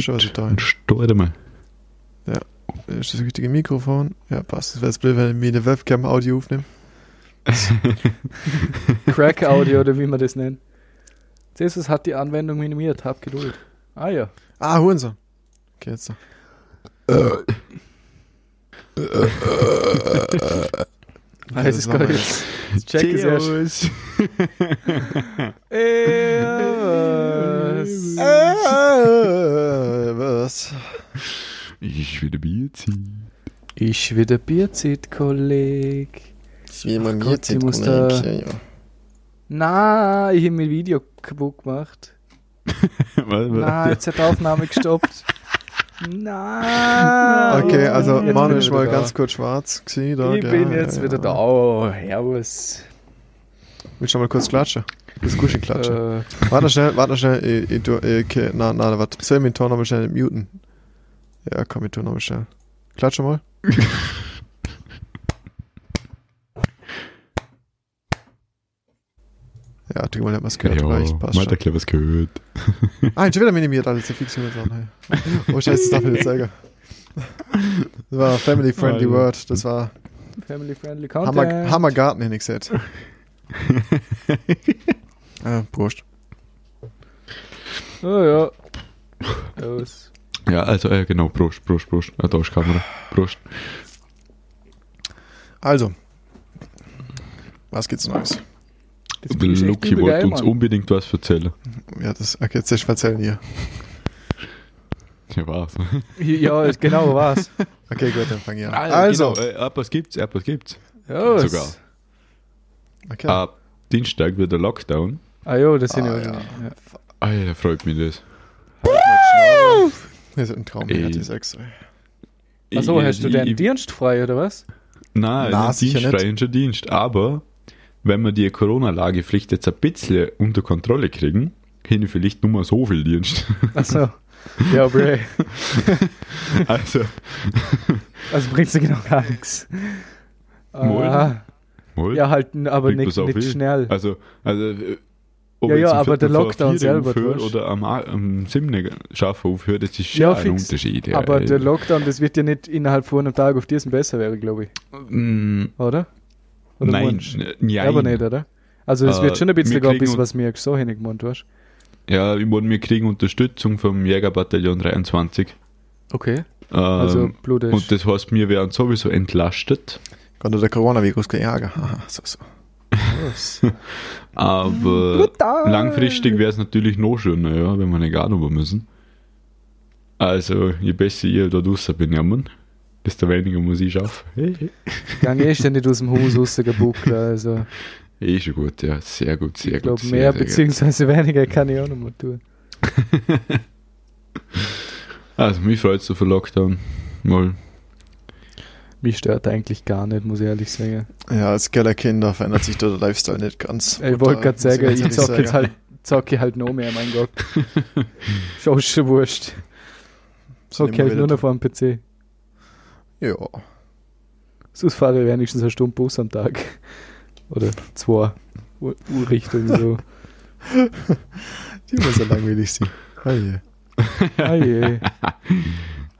Schau, Gut. sieht da Und starte mal. Ist das richtige Mikrofon? Ja, passt. Das wäre blöd, wenn ich mir eine Webcam-Audio aufnehme. Crack-Audio oder wie man das nennt. Jesus hat die Anwendung minimiert, hab Geduld. Ah ja. Ah, Hurensohn. Okay, jetzt so. Es ist das war geil. mal- Jetzt jetzt check es erst. Äh, was? Ich will Bier ziehen. Ich wieder Bierzeit, Kolleg. Wie man Gott, jetzt ich muss ja, da- ja. Na, ich habe mein Video kaputt gemacht. Was, was? Na, jetzt hat die Aufnahme gestoppt. Na. Okay, also Manu ist ich mal ganz kurz schwarz gewesen, da, Ich gell? bin jetzt Ja, wieder ja. da. Oh, Servus. Willst du mal kurz klatschen? Das Guschi klatschen. Äh, Warte schnell, warte schnell. Ich, ich, ich, okay, na, na, warte. Soll ich meinen Ton nochmal schnell muten? Ja, komm, ich tu nochmal schnell. Klatsche mal. Ja, du mal, was gehört. Ja, reicht, passt hat ein kleines was gehört. Ah, schon wieder minimiert, alles so fix mit dran. Oh, scheiße, das darf ich nicht sagen. Das war Family Friendly Alter. Word. Das war Family Friendly Content. Hammer, Hammergarten, hätte ich gesagt. Ah, Prost. Oh ja. Los. Ja, also, äh, genau, Prost, Prost, Prost. Ah, da ist die Kamera. Prost. Also. Was gibt's Neues? Übel wollte uns Mann. unbedingt was erzählen. Ja, das, okay, jetzt ist erzählen hier. Ja, was? Ja, genau was. Okay, gut, dann fange ich an. Also, Also, genau, äh, etwas gibt's, etwas gibt's. Ja? Sogar. okay. Ab Dienstag wird der Lockdown. Ah ja, das sind Ah, ja. ja. ja. Alter, freut mich das. Das ist ein Traum, ja, die Sechs. Achso, Ich- hast du ich- deinen ich- Dienst frei oder was? Nein, Na, Na, sicher dienstfreier Dienst. Aber wenn wir die Corona-Lagepflicht jetzt ein bisschen unter Kontrolle kriegen, hätte ich vielleicht nur mal so viel Dienst. Achso. Ja, Bray. also, Also bringst du genau gar nichts. Moin. Ah, mal, ja, halt, aber nicht, nicht schnell. Also, also äh, ob Ja, ja, aber der Lockdown selber, du hast- oder am, am 7. schaffen aufhöre, das ist Ja, schon ein. Unterschied. Ja, aber ey. der Lockdown, das wird ja nicht innerhalb von einem Tag auf diesen besser werden, glaube ich. Mm, Oder? oder Nein, du? Ja, aber nicht, oder? Also es Äh, wird schon ein bisschen wir gehen, kriegen bis uns- was mir so hingemeint hast. Ja, ich meine, wir kriegen Unterstützung vom Jägerbataillon 23. Okay. Ähm, Also Blut ist. und das heißt, wir werden sowieso entlastet. Konnte der Coronavirus gejagen. Aha, so, so. Aber Brutal. langfristig wäre es natürlich noch schöner, ja, wenn wir nicht arbeiten müssen. Also, je besser ich da draußen bin, desto weniger muss ich arbeiten. Gang eh schon nicht aus dem Haus rausgebuckt. Also Eh schon gut, ja, sehr gut, sehr ich gut. glaube sehr, mehr sehr gut. beziehungsweise weniger kann ich auch noch mal tun. Also, mich freut es auf den Lockdown. Mal. Mich stört eigentlich gar nicht, muss ich ehrlich sagen. Ja, als geile Kinder verändert sich der Lifestyle nicht ganz. Ich wollte gerade ich sagen, ich zocke jetzt halt, zocke halt noch mehr, mein Gott. Schon schon wurscht. Zocke halt nur noch vor dem PC. Ja. Sonst fahre ich wenigstens eine Stunde Bus am Tag. Oder zwei Uhr Richtung so. Die muss ja langweilig sein. Ah je.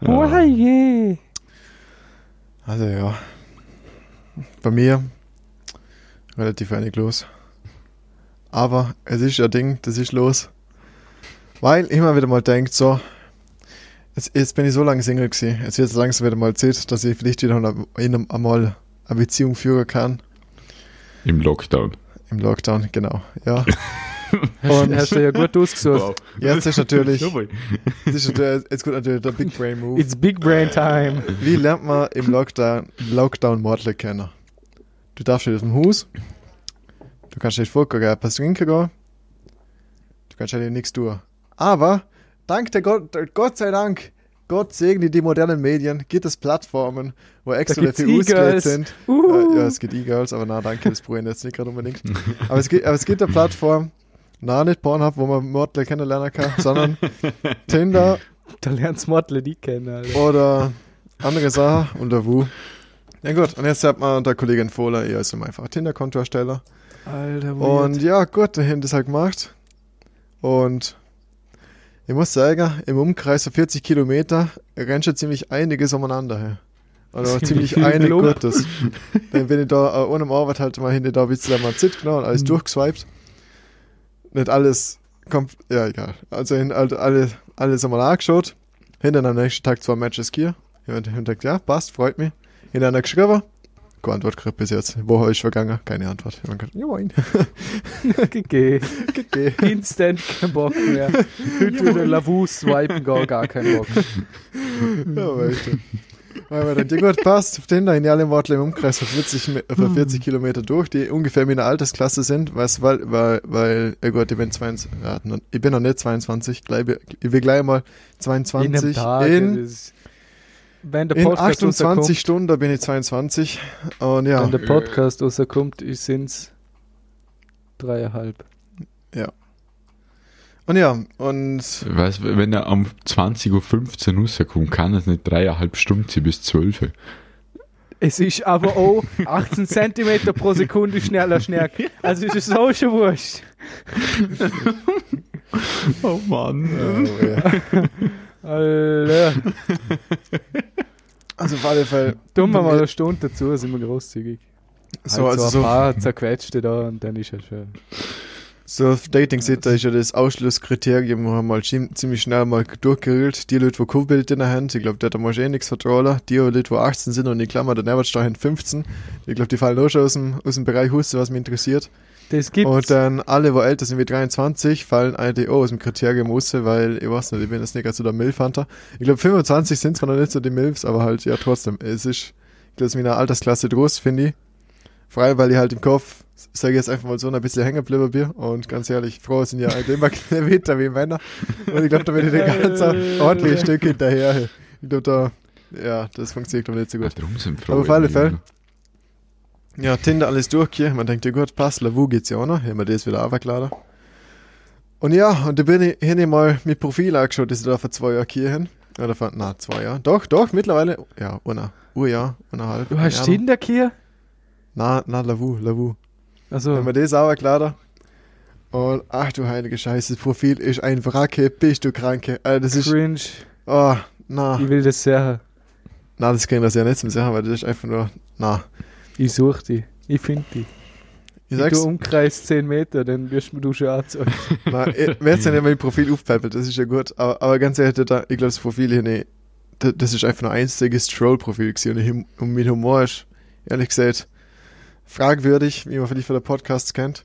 Oh je. Also ja. Bei mir relativ wenig los. Aber es ist ein Ding, das ist los. Weil ich immer wieder mal denkt, so, jetzt, jetzt bin ich so lange Single gewesen. Jetzt wird es langsam wieder mal Zeit, dass ich vielleicht wieder in- einmal eine Beziehung führen kann. Im Lockdown. Im Lockdown, genau. Ja. Und- hast du ja gut ausgesucht. Jetzt ist natürlich, das ist natürlich, jetzt kommt natürlich der Big Brain Move. It's Big Brain Time. Wie lernt man im Lockdown, Lockdown Mordler kennen? Du darfst nicht aus dem Haus. Du kannst nicht vorgehen, etwas trinken gehen. Du kannst eigentlich nichts tun. Aber, dank der Gott, Gott sei Dank, Gott segne die modernen Medien, gibt es Plattformen, wo extra dafür ausgelegt sind. Uhu. Äh, ja, es gibt E-Girls, aber na, danke, das ich jetzt nicht gerade unbedingt. Aber es gibt, aber es gibt eine Plattform, na, nicht Pornhub, wo man Mordler kennenlernen kann, sondern Tinder Da lernst du Modle die kennen, Alter. oder andere Sachen unter Wu. Ja gut, und jetzt hat man der Kollegin Fohler eher so einfach Tinder-Konto erstellen. Alter, Und weird. ja, gut, der haben das halt gemacht. Und Ich muss sagen, im Umkreis von 40 Kilometer rennt schon ziemlich einiges umeinander. Hey. Oder Ziemlich ziemlich viel einig Lob. Gutes. Dann bin ich da äh, ohne Arbeit halt mal hinter da ein bisschen mal zit genau und alles Mhm. durchgeswiped. Nicht alles kommt, ja egal. Also halt alle, alles einmal angeschaut. Hinter am nächsten Tag zwei Matches hier. Ich denkt, ja, passt, freut mich. Hinterher geschrieben. Keine Antwort gekriegt bis jetzt. Woche ist vergangen, keine Antwort. Gedacht, ja, moin. GG. Okay. Instant kein Bock mehr. Heute wieder Lavu swipen, gar, gar kein Bock. Ja, weißt du. Weil mir dann die gut passt, auf den da in alle Worte im Umkreis von 40, Me- von 40 Kilometer durch, die ungefähr meine Altersklasse sind, weißt, weil, weil, weil, ja gut, ich bin 22, ja, noch- ich bin noch nicht 22, gleich, ich will gleich mal 22 in Tag. in, wenn der in Podcast 28 rauskommt, Stunden, da bin ich 22 und ja, wenn der Podcast rauskommt, sind es dreieinhalb. Und ja, und Weißt, du, wenn er um 20.15 Uhr rauskommt, kann es nicht dreieinhalb Stunden sein bis 12 Uhr. Es ist aber auch 18 cm pro Sekunde schneller schneller. Also ist es so schon wurscht. Oh Mann. oh, ja. Alter. also auf alle Fälle, Tun wir mal eine Stunde dazu, sind wir großzügig. so, halt also so so, ein paar zerquetschte da und dann ist er schon. So, auf Dating-Seite ist ja das Ausschlusskriterium, wo wir mal ziem- ziemlich schnell mal durchgerillt. Die Leute, die kein Bild in der Hand, ich glaube, da muss eh nichts vertrauen. Die Leute, die 18 sind und in Klammer der Mehrwertsteuer 15. Ich glaube, die fallen auch schon aus dem, aus dem Bereich Huste, was mich interessiert. Das gibt's. Und dann alle, die älter sind wie 23, fallen eigentlich auch aus dem Kriterium raus, weil, ich weiß nicht, ich bin jetzt nicht ganz so der Milfhunter. Ich glaube, 25 sind zwar noch nicht so die Milfs, aber halt, ja, trotzdem, es ist, ich glaube, es ist meine Altersklasse groß, finde ich. Vor allem, weil ich halt im Kopf, sage ich jetzt einfach mal so, ein bisschen hängen geblieben bin. Und ganz ehrlich, Frauen sind ja eigentlich immer Kilometer wie Männer. Und ich glaube, da bin ich den ganzen ordentlichen Stück hinterher. Ich glaube, da, ja, das funktioniert, glaube ich, nicht so gut. Darum sind Aber Frauen. auf alle Fälle. Ja, Tinder alles durchgehen. Man denkt, ja gut, passt, Lavu geht's ja auch noch. Haben wir das wieder aufgeladen. Und ja, und da bin ich, hin mal mit Profil angeschaut, das ist da vor zwei Jahren hier hin. Oder vor, na, zwei Jahren. Doch, doch, mittlerweile, ja, una, Urjahr, eineinhalb. du hast keine Ahnung. Tinder hier? Na, na, Lavu, Lavu. Also, Haben wir das aufgeladen. Und ach du heilige Scheiße, das Profil ist ein Wracke, bist du kranke. Äh, das ist, cringe. oh, na, Ich will das sehr. na, das kann ich das ja nicht zum sagen, weil das ist einfach nur, na. Ich suche dich. Ich finde dich. Ich Wenn sag's, du umkreist 10 Meter, dann wirst du schon angezeigt. Na, ich werde ja nicht mein Profil aufpeppelt, das ist ja gut. Aber, aber ganz ehrlich, da, ich glaube, das Profil hier, nee, das, das ist einfach nur ein einziges Troll-Profil gewesen. Und, ich, und mein Humor ist, ehrlich gesagt, fragwürdig, wie man vielleicht von der Podcast kennt.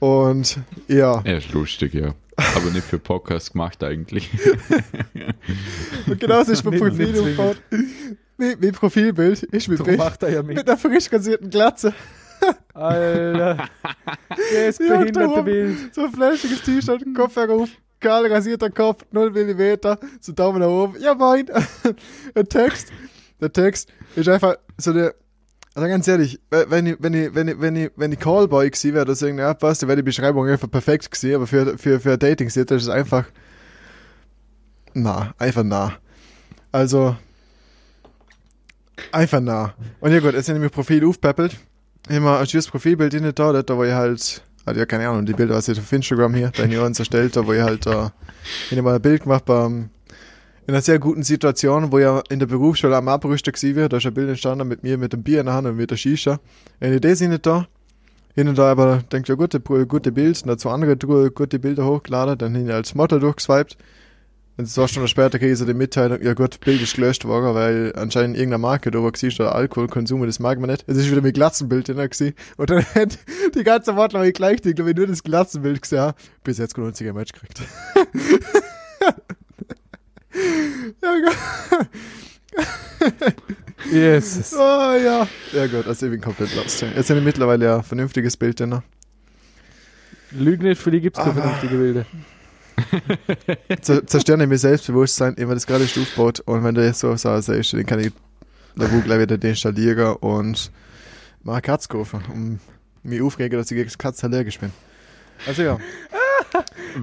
Und ja, Er ist lustig, ja. Aber nicht für Podcast gemacht eigentlich. und genau so ist mein Profil aufgebaut. Mein, mein Profilbild ist mit, mit macht er ja mit. einer frisch rasierten Glatze. Alter. Das Ja, behinderte darum. Bild. So ein flashiges T-Shirt, Kopfhörer auf, kahl rasierter Kopf, 0 mm, so Daumen nach oben. Ja, moin. der Text, der Text ist einfach so der, also ganz ehrlich, wenn ich, wenn ich, wenn ich, wenn ich, wenn ich Callboy gewesen wäre, dass irgendeine App passt, dann wäre die Beschreibung einfach perfekt gewesen, aber für, für, für dating ist es einfach, nah, einfach nah. Also, einfach nah. Und ja gut, jetzt sind ich mein Profil aufpeppelt. Immer ein schönes Profilbild in da, da wo ich halt, also ja keine Ahnung, die Bilder, was ich auf Instagram hier, ich uns erstellt, da wo ich halt da, ich mal ein Bild gemacht beim, in einer sehr guten Situation, wo ich in der Berufsschule am Abrüster gewesen wäre, da ist ein Bild entstanden mit mir, mit dem Bier in der Hand und mit der Shisha. Wenn ich das nicht da, hin und da aber denkt ja gute, gute Bild, und dazu andere gute Bilder hochgeladen, dann hin als Motto durchgeswiped. Und zwei Stunden später kriege ich so die Mitteilung, ja gut, Bild ist gelöscht worden, weil anscheinend irgendeine Marke da war gewesen, der Alkoholkonsum, das mag man nicht. Es ist wieder mit Glatzenbild drin gewesen. Und dann hat die ganze Worte ich gleich, ich glaube, ich nur das Glatzenbild gesehen bis jetzt kein einziger Match gekriegt. ja, gut. Jesus. Oh ja. Ja gut, also ich bin komplett lost. Jetzt sind mittlerweile ja ein vernünftiges Bild drin. Lüg nicht, für die gibt's keine Aber- vernünftige Bilder. Zer- Zerstören mir Selbstbewusstsein, immer das gerade ist aufgebaut und wenn der so so ist, dann kann ich da wo gleich wieder deinstallieren und mal eine Katze kaufen, um mich aufregen, dass ich gegen Katze allergisch bin. Also ja.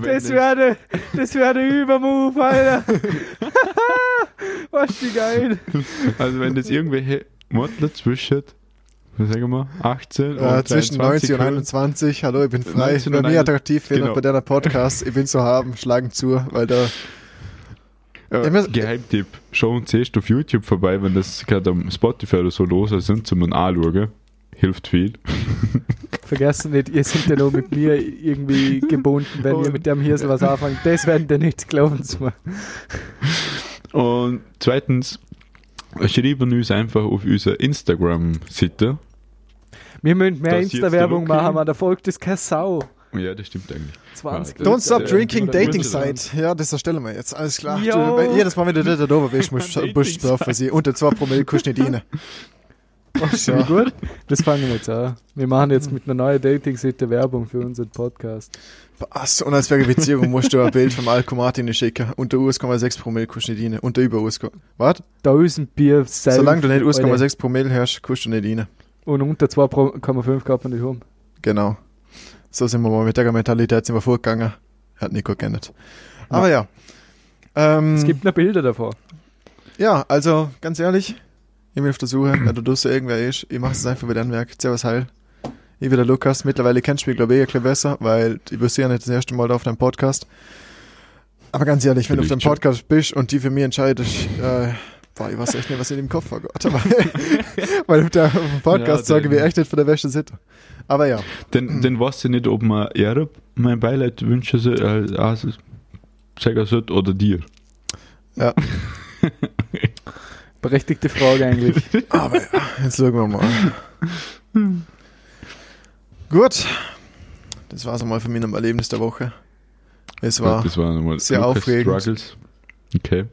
Das wäre der, das wär der Übermove, Alter. Was die geil. Also wenn das irgendwelche Mottler zwischen was sagen wir, 18 Äh, und zwischen 90 und 21. Hallo, ich bin frei. 19 Bei mir 1 attraktiv wird genau. bei deiner Podcast. Ich bin zu haben, schlagen zu, weil da. Äh, muss- Geheimtipp, schau uns erst auf YouTube vorbei, wenn das gerade am Spotify oder so los ist, zum anschauen. Hilft viel. Vergessen nicht, ihr seid ja noch mit mir irgendwie gebunden, wenn ihr mit dem Hirsel was anfangt. Das werden wir nicht, glauben Sie mir. Und zweitens, schreiben uns einfach auf unsere Instagram-Seite. Wir müssen mehr Insta-Werbung machen, man, da folgt das keine Sau. Ja, das stimmt eigentlich. 20 Ja, Don't stop drinking dating site. Ja, das erstellen wir jetzt. Alles klar. Jo. Du, wenn jedes Mal, wenn du da oben bist, musst du du drauf Site. sie. Unter 2 Promille kannst du nicht rein. Wie gut? Das fangen wir jetzt an. Wir machen jetzt mit einer neuen Dating-Seite Werbung für unseren Podcast. Was? Und als Beziehung musst du ein Bild vom Alkomartin schicken. Unter US,6 Promille kannst du nicht rein. Unter über US. Was? Dosenbier selbst. Solange du nicht Alter. US,6 Promille hast, kannst du nicht rein. Und unter 2,5 kann man nicht um. Genau. So sind wir mal mit der Mentalität sind wir vorgegangen. Hat Nico geändert. Aber ja. Ähm, Es gibt noch Bilder davon. ja, also ganz ehrlich, ich bin auf der Suche, wenn du draußen irgendwer ist, ich mache es einfach dem Werk. Servus Heil. Ich bin der Lukas. Mittlerweile kennst du mich, glaube ich, ein bisschen besser, weil ich bin ja nicht das erste Mal da auf deinem Podcast. Aber ganz ehrlich, wenn du auf deinem Podcast bist und die für mich entscheidest, äh, boah, ich weiß echt nicht, was in dem Kopf war, Gott. Weil auf, dem Podcast Ja, sage ich echt nicht von der besten Seite. Aber ja. Dann, dann weiß ich nicht, ob man ihr mein Beileid wünschen soll, äh, also, sagen sollte oder dir. Ja. Berechtigte Frage eigentlich. Aber ja, jetzt schauen wir mal. Gut. Das war's einmal von meinem Erlebnis der Woche. Es war das war nochmal sehr Lucas aufregend. Struggles. Okay.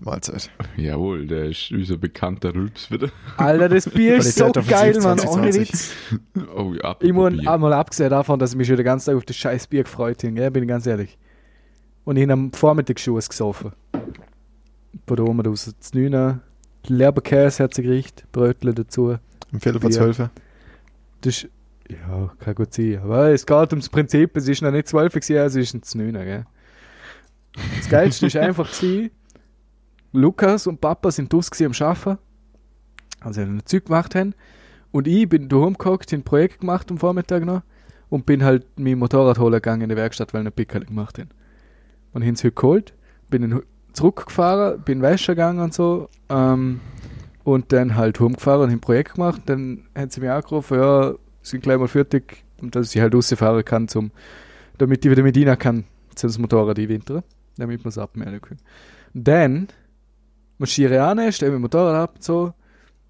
Mahlzeit. Jawohl, der ist unser bekannter Rülps wieder. Alter, das Bier ist so geil, Mann. 2020. Ohne Witz. Oh ja, Ich muss einmal abgesehen davon, dass ich mich schon den ganzen Tag auf das scheiß Bier gefreut habe, gell? bin ich ganz ehrlich. Und ich habe am Vormittag schon was gesoffen. Von da oben raus. Das Nüne, Leberkäse, Herzegericht, Brötle dazu. Im Viertel Bier. zwölf. Das ist, ja, kann gut sein. Aber es geht ums Prinzip, es ist noch nicht 12 gewesen, es ist ein Znüner, gell. Das Geilste ist einfach gewesen, Lukas und Papa sind draus gewesen am Schaffen, also ein Zeug gemacht haben. Und ich bin daheim gehockt, ein Projekt gemacht am Vormittag noch und bin halt mein Motorrad holen gegangen in der Werkstatt, weil ich einen Pickel gemacht haben. Und haben sie heute geholt, bin dann zurückgefahren, bin waschen gegangen und so. Ähm, und dann halt rumgefahren und ein Projekt gemacht. Dann hat sie mich angerufen, ja, sind gleich mal fertig. Und dass ich halt rausfahren kann, zum, damit ich wieder mit ihnen kann, zu das Motorrad einwintern, damit wir es abmelden können. Und dann marschiere ich an, stelle mein Motorrad ab, so.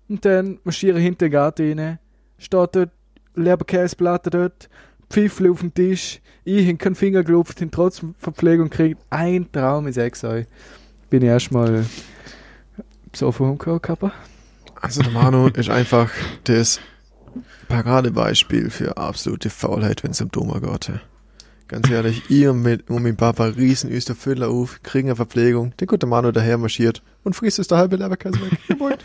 Und dann marschiere ich hinter den Garten rein, steht dort, Leberkäseplatte dort, Pfiffle auf dem Tisch, ich habe keinen Finger gelupft, habe trotzdem Verpflegung gekriegt. Ein Traum, ich sag's euch. Bin ich erstmal so vom Kappa. Also der Manu ist einfach das Paradebeispiel für absolute Faulheit, wenn es um Doma geht. Ganz ehrlich, ihr mit und mein Papa riesen Österfüller auf, kriegen eine Verpflegung, der gute Manu daher marschiert und frisst es der halbe Leberkäse weg.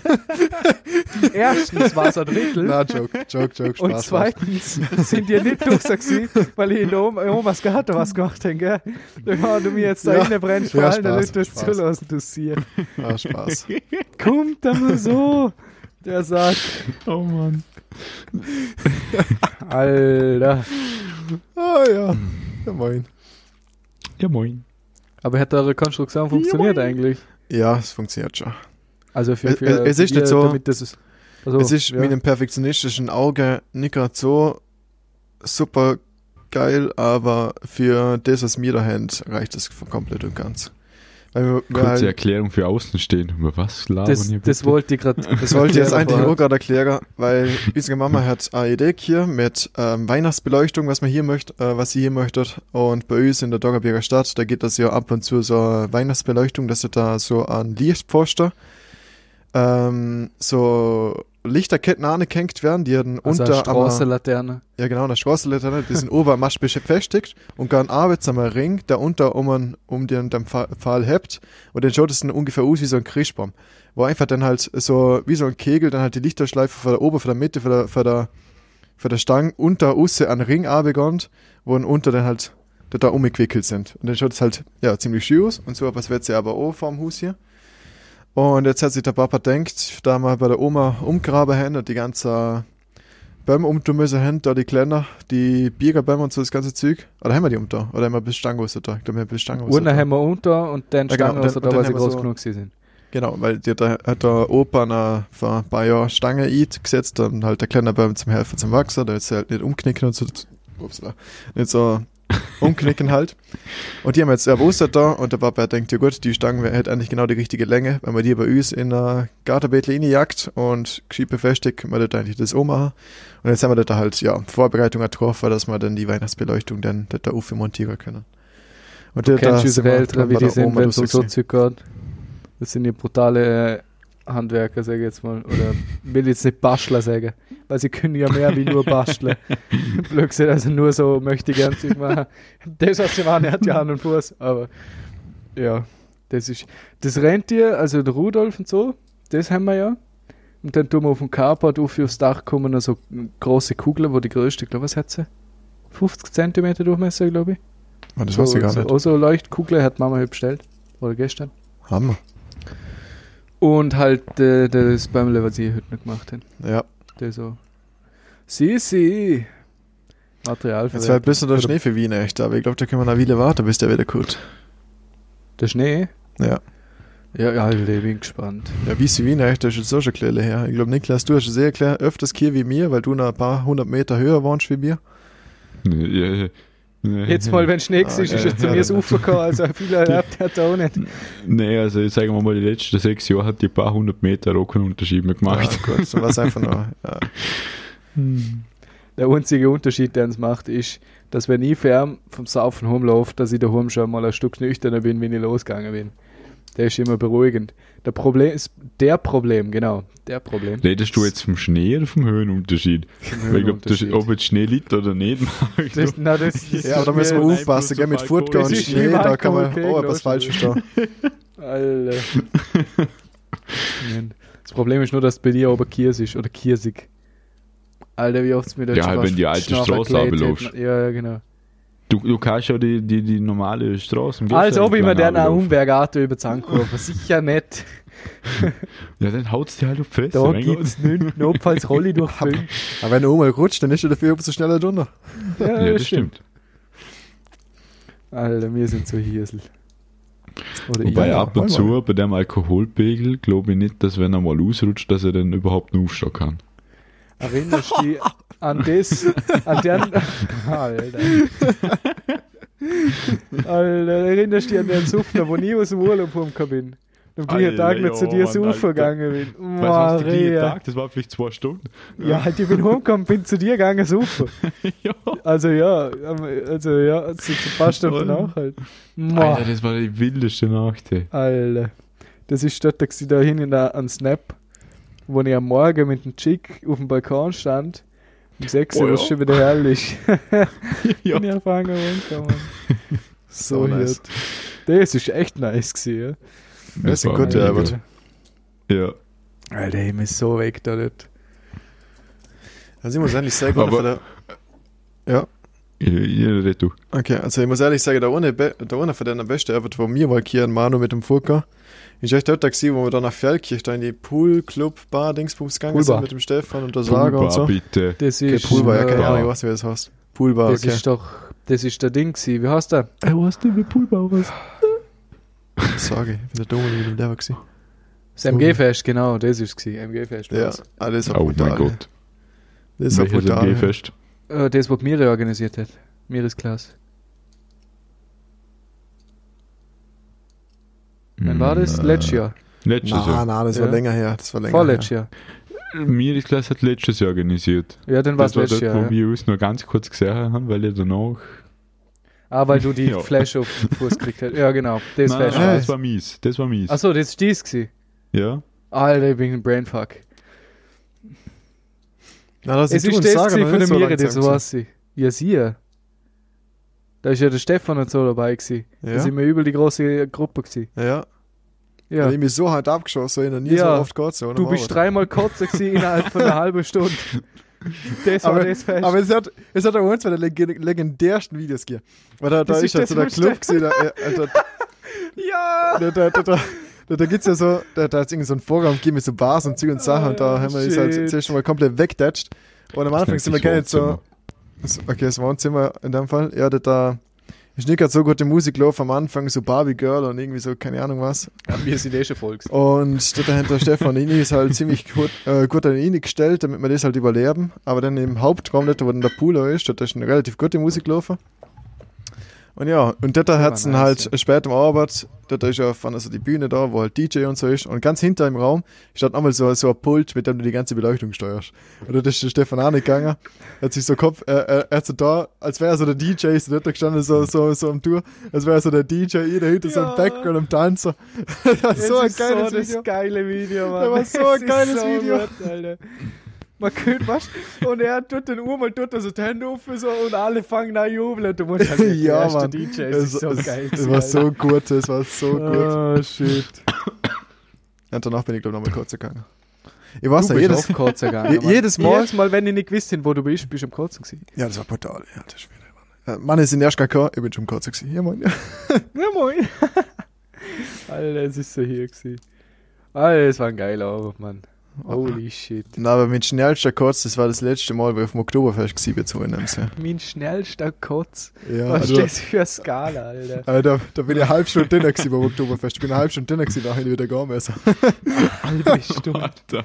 Erstens war es ein Drittel. Na, Joke, Joke, Joke, und Spaß. zweitens sind die nicht durch gewesen, weil ich in der Oma, Omas Garten was gemacht habe, gell? Wenn du mir jetzt da Ja. rein brennst, vor Ja, allem, dann nicht das zulassen, du Sier. Ah, Spaß. Kommt einmal so. Der sagt, Oh Mann. Alter. Ah ja, ja moin. Ja, moin. Aber hat eure Konstruktion funktioniert eigentlich? Ja, es funktioniert schon. Also für, Es- für es ist ihr, nicht so- Damit das ist, also, es ist ja. mit einem perfektionistischen Auge nicht gerade so super geil, aber für das, was wir da haben, reicht es komplett und ganz. Weil wir, wir Kurze halt, Erklärung für Außenstehende. Über was labern das, hier das wollte ich gerade. das wollte ich jetzt eigentlich auch gerade erklären, weil unsere Mama hat eine Idee hier mit ähm, Weihnachtsbeleuchtung, was man hier möchte, äh, was sie hier möchte. Und bei uns in der Doggerberger Stadt, da geht das ja ab und zu so eine Weihnachtsbeleuchtung, dass da so an Lichtpfosten ähm, so Lichterketten angehängt werden, die dann Also unter eine Straßenlaterne. Ja, genau, der Straßenlaterne, die sind oben am befestigt und gehen abends am Ring, der unter um, einen- um den, den Pfa- Pfahl hebt und dann schaut es dann ungefähr aus wie so ein Christbaum, wo einfach dann halt so, wie so ein Kegel, dann halt die Lichterschleife von der Ober, von der Mitte, von der, von der, von der Stange unter ausse an Ring abgegangen, wo dann unter dann halt da, umgewickelt sind. Und dann schaut es halt, ja, ziemlich schön aus und so, was wird sie aber auch vorm Haus hier. Und jetzt hat sich der Papa denkt, da mal bei der Oma umgraben haben und die ganze Bäume umtun müssen haben, da die Kleiner, die Biergerbäume und so das ganze Zeug. Oder haben wir die umta? Oder haben wir bis Stangen raus da? Ich glaube, wir haben bis Unten da. haben wir unter und dann Ja, genau, raus, dann- da weil sie groß so- genug sind. Genau, weil die, da hat der Opa vor ein paar Jahren Stange eat gesetzt und halt der kleine Baum zum Helfen zum Wachsen, der jetzt halt nicht umknicken und so, upsala, nicht so umknicken halt. Und die haben jetzt erwustet da und der Papa denkt, ja gut, die Stange hätte eigentlich genau die richtige Länge, wenn man die bei uns in der Gartenbeetle jagt und gescheit befestigt, kann man das eigentlich das auch machen. Und jetzt haben wir da halt, ja, Vorbereitung getroffen, dass wir dann die Weihnachtsbeleuchtung dann da auf montieren können. Und Du da- kennst unsere wir Eltern, wie die der sind, wenn so Zeug geht. Das sind ja brutale äh, Handwerker, sage ich jetzt mal. Oder will jetzt nicht Bastler sagen. Weil sie können ja mehr wie nur basteln. Blöd gesagt, also nur so möchte ich gern Zeug machen. Das, was sie machen, hat ja Hand und Fuß. Aber ja, das ist. Das Rentier, also der Rudolf und so, das haben wir ja. Und dann tun wir auf dem Carport auf aufs Dach kommen noch so große Kugeln, wo die größte, glaube was hat sie? 50 cm Durchmesser, glaube ich. Ah, das weiß ich gar nicht. Auch so Leuchtkugel hat Mama halt bestellt. Oder gestern. Hammer. Und halt äh, das Bäumle, was sie heute noch gemacht haben. Ja. Der so. Sie, sie. Material Jetzt wird ein bisschen der Schnee für Wien echt, aber ich glaube, da können wir noch wieder warten, bis der wieder kommt. Der Schnee? Ja. Ja, ja, ich bin gespannt. Ja, wie sie Wien echt, das ist jetzt so schon kleine her. Ich glaube, Niklas, du hast sehr klar öfters hier wie mir, weil du noch ein paar hundert Meter höher wohnst wie mir. Ja, ja. Jetzt mal, wenn Schnee Ah, ist, ist jetzt zu mir das ja. Ufer gekommen, also viel erlebt hat er auch nicht. Nee, also jetzt sagen wir mal, die letzten sechs Jahre hat die paar hundert Meter auch keinen Unterschied mehr gemacht. Ja, gut, so war es einfach nur. Ja. Der einzige Unterschied, der uns macht, ist, dass wenn ich fern vom Saufen rumlaufe, dass ich daheim schon mal ein Stück nüchterner bin, wenn ich losgegangen bin. Der ist immer beruhigend. Der Problem ist, der Problem, genau, der Problem. Redest du jetzt vom Schnee oder vom Höhenunterschied? Weil ich glaube, Höhenunterschied. ob jetzt Schnee liegt oder nicht, Das, na, das ist ja, aber da müssen wir aufpassen, gell, mit Alkohol. und Das Schnee, da kann man oh, etwas gegen falsch verstehen. Alter. Das Problem ist nur, dass bei dir aber Kiers ist oder Kiersig. Alter, wie oft es mir da Ja, schon wenn die alte Straße hat. Ja, ja, genau. Du, du kannst ja die, die, die normale Straße. im Als ob ich mir den auch. Umbergato über die. Sicher nicht. Ja, dann haut's dir halt auf Fresse. Da gibt's nichts. Notfalls rolle ich durch Fünf. Aber wenn der Oma rutscht, dann ist er dafür so schneller drunter. Ja, das stimmt. Alter, wir sind so Hirsel. Oder Wobei ich. ab und mal. zu bei dem Alkoholpegel glaube ich nicht, dass wenn er mal ausrutscht, dass er dann überhaupt noch aufstehen kann. Erinnerst du dich an das, an den, Alter. Alter, erinnerst du dich an den Suffner, wo ich aus dem Urlaub rumgekommen bin? Am gleichen Tag nicht zu dir saufen gegangen bin. Weißt du, was. Tag? Das war vielleicht zwei Stunden. Ja, halt, ich bin heimgekommen, bin zu dir gegangen saufen. ja. Also ja, also ja, so ein paar Stunden Alter. nach halt. Alter, das war die wildeste Nacht. ey. Alter. Das ist dort da da hinten an Snap, wo ich am Morgen mit dem Chick auf dem Balkon stand. Um 6 Uhr, Oh ja. was schon wieder herrlich. Ja. Bin ich angefangen runterkommen. So, So nice. Das ist echt nice gewesen, Das ist war gut, mega. ja, aber- Ja. ja. Alter, ich bin so weg da dort. Also ich muss ehrlich sagen, Aber- von der, ja, Ja, ja, red du. okay, also ich muss ehrlich sagen, der ohne, Be der ohne von den Beste, aber wo wir mal hier in Manu mit dem Furka, ist echt dort gewesen, wo wir dann nach Feldkirch da in die Pool, Club, Bar, Dingsbums gegangen Poolbar. sind mit dem Stefan und der Saga und Poolbar, so. bitte. Das Okay, ist, Poolbar, ja, keine äh, Ahnung, ich weiß nicht, wie das heißt. Poolbar, das okay. ist doch, das ist der Ding gewesen. Wie heißt der? Ey, was denn mit Poolbar? Was? Sage ich, ich bin der Dumme mit dem Lever gewesen. Das MG-Fest, genau, das ist es. MG-Fest Ja, alles war Oh brutal. mein Gott. Das Welches brutal. MG-Fest? Äh, das, was Miri organisiert hat. Miris Klasse. Wann war das? Hm, Letztes Jahr. Letztes Nein, Jahr. nein, das war Ja. länger her. Das war länger Vorletztes. Jahr. Mir ist Klasse hat letztes Jahr organisiert. Ja, dann war es Das war letztes dort, Jahr. wo Ja. wir uns nur ganz kurz gesehen haben, weil ich danach. Ah, weil du die Ja. Flash auf den Fuß gekriegt hast. Ja, genau. Das Nein, Fest nein, war das war mies. Das war mies. Achso, das ist dies gewesen. Ja. Alter, ich bin ein Brainfuck. Na, das Es du ist das sagen, der so Miri, das langsam weiß ich. Ja, sie. Da ist ja der Stefan und so dabei gewesen. Ja. Da sind wir übel die große Gruppe gewesen. Ja. Ja. ja. Ich mich so hart abgeschossen, so in der nie Ja. so oft. So, Du bist dreimal kotzen gewesen innerhalb von einer halben Stunde. Das war Aber- das Fest. Aber es hat, es hat auch eins der leg legendärsten Videos gegeben. Weil da, da Das ist halt so der das Club gesehen, da, äh, da, ja! da, da, da, da, Da, da gibt's ja so, da, da hat's irgendwie so ein Vorraum gegeben mit so Bars und Zeug und Sachen und da haben wir das halt zuerst schon mal komplett wegdatscht. Und am Anfang sind wir gar nicht so, okay, das Wohnzimmer in dem Fall, ja, da, da ist nicht gerade so gute Musik gelaufen am Anfang, so Barbie Girl und irgendwie so, keine Ahnung was. Ja, wir sind eh schon Volks. Und da der Stefan Ini ist halt ziemlich gut, äh, gut an ihn gestellt, damit wir das halt überleben. Aber dann im Hauptraum, dort, wo dann der Pool ist, dort ist eine relativ gute Musik gelaufen. Und ja, und dort hat's dann nice, halt ja. später am Abend, dort ist ja von also die Bühne da, wo halt DJ und so ist. Und ganz hinter im Raum steht einmal so, so ein Pult, mit dem du die ganze Beleuchtung steuerst. Und dort ist der Stefan auch nicht gegangen. Er hat sich so Kopf, er, er, er hat so da, als wäre er so der DJ, ist dort gestanden, so, so, so am Tour, als wäre er so der DJ, jeder hinter so Ja. ein Background am Tanzer. das war so ein geiles so Video. das geile Video, Mann. Das war so ein Es geiles so Video. Gut. Man könnte was und er tut dann einmal tut er so die Hände auf so und alle fangen an jubeln und du musst halt ja, der erste Mann. DJ, es ist so es, geil. Es war so gut, es war so gut. Oh, shit. Und danach bin ich, glaube ich, nochmal kurz gegangen. Ich weiß Du nicht, jedes, kotzen gegangen. jedes Mal- Jedes Mal, wenn ich nicht gewusst wo du bist, bist du am Kotzen gewesen. Ja, das war brutal. Ja, das ist wieder, Mann. Äh, Mann ist in der erst gekommen, ich bin schon kurz gewesen. Ja, Mann. Ja. Ja, moin. Alter, es ist so hier gewesen. Alter, es war ein geiler Abend, Mann. Holy shit. Na, aber mit schnellster Kurz, das war das letzte Mal, wo ich auf dem Oktoberfest bin, zu einem. Mein schnellster Kotz. Ja, Was also, ist das für eine Skala, Alter? äh, da, da bin ich eine halbe Stunde drin gewesen beim Oktoberfest. Ich bin eine halbe Stunde drin gewesen, nachher wieder gehen müssen. Halbe Stunde. Alter.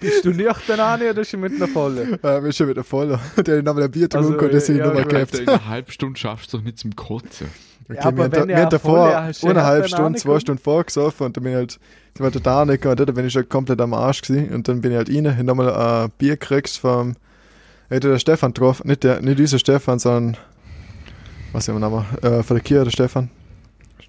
Bist du nüchtern an oder schon mit einer Volle? Äh, bin schon wieder voll. Der hat nochmal ein Bier Also, getrunken und deswegen ja, nochmal ja, in einer halben Stunde schaffst du doch nicht zum Kotzen. Okay, Ja, aber wir haben, wenn da, wir haben davor ja, eineinhalb Stunden, zwei. Stunden vorgesoffen und dann bin ich halt, sind wir da angekommen und dann bin ich schon komplett am Arsch gewesen und dann bin ich halt rein, hab nochmal ein Bier gekriegt vom, hätte der Stefan getroffen, nicht der, nicht dieser Stefan, sondern, was ist der Name, äh, von der Kirche, der Stefan.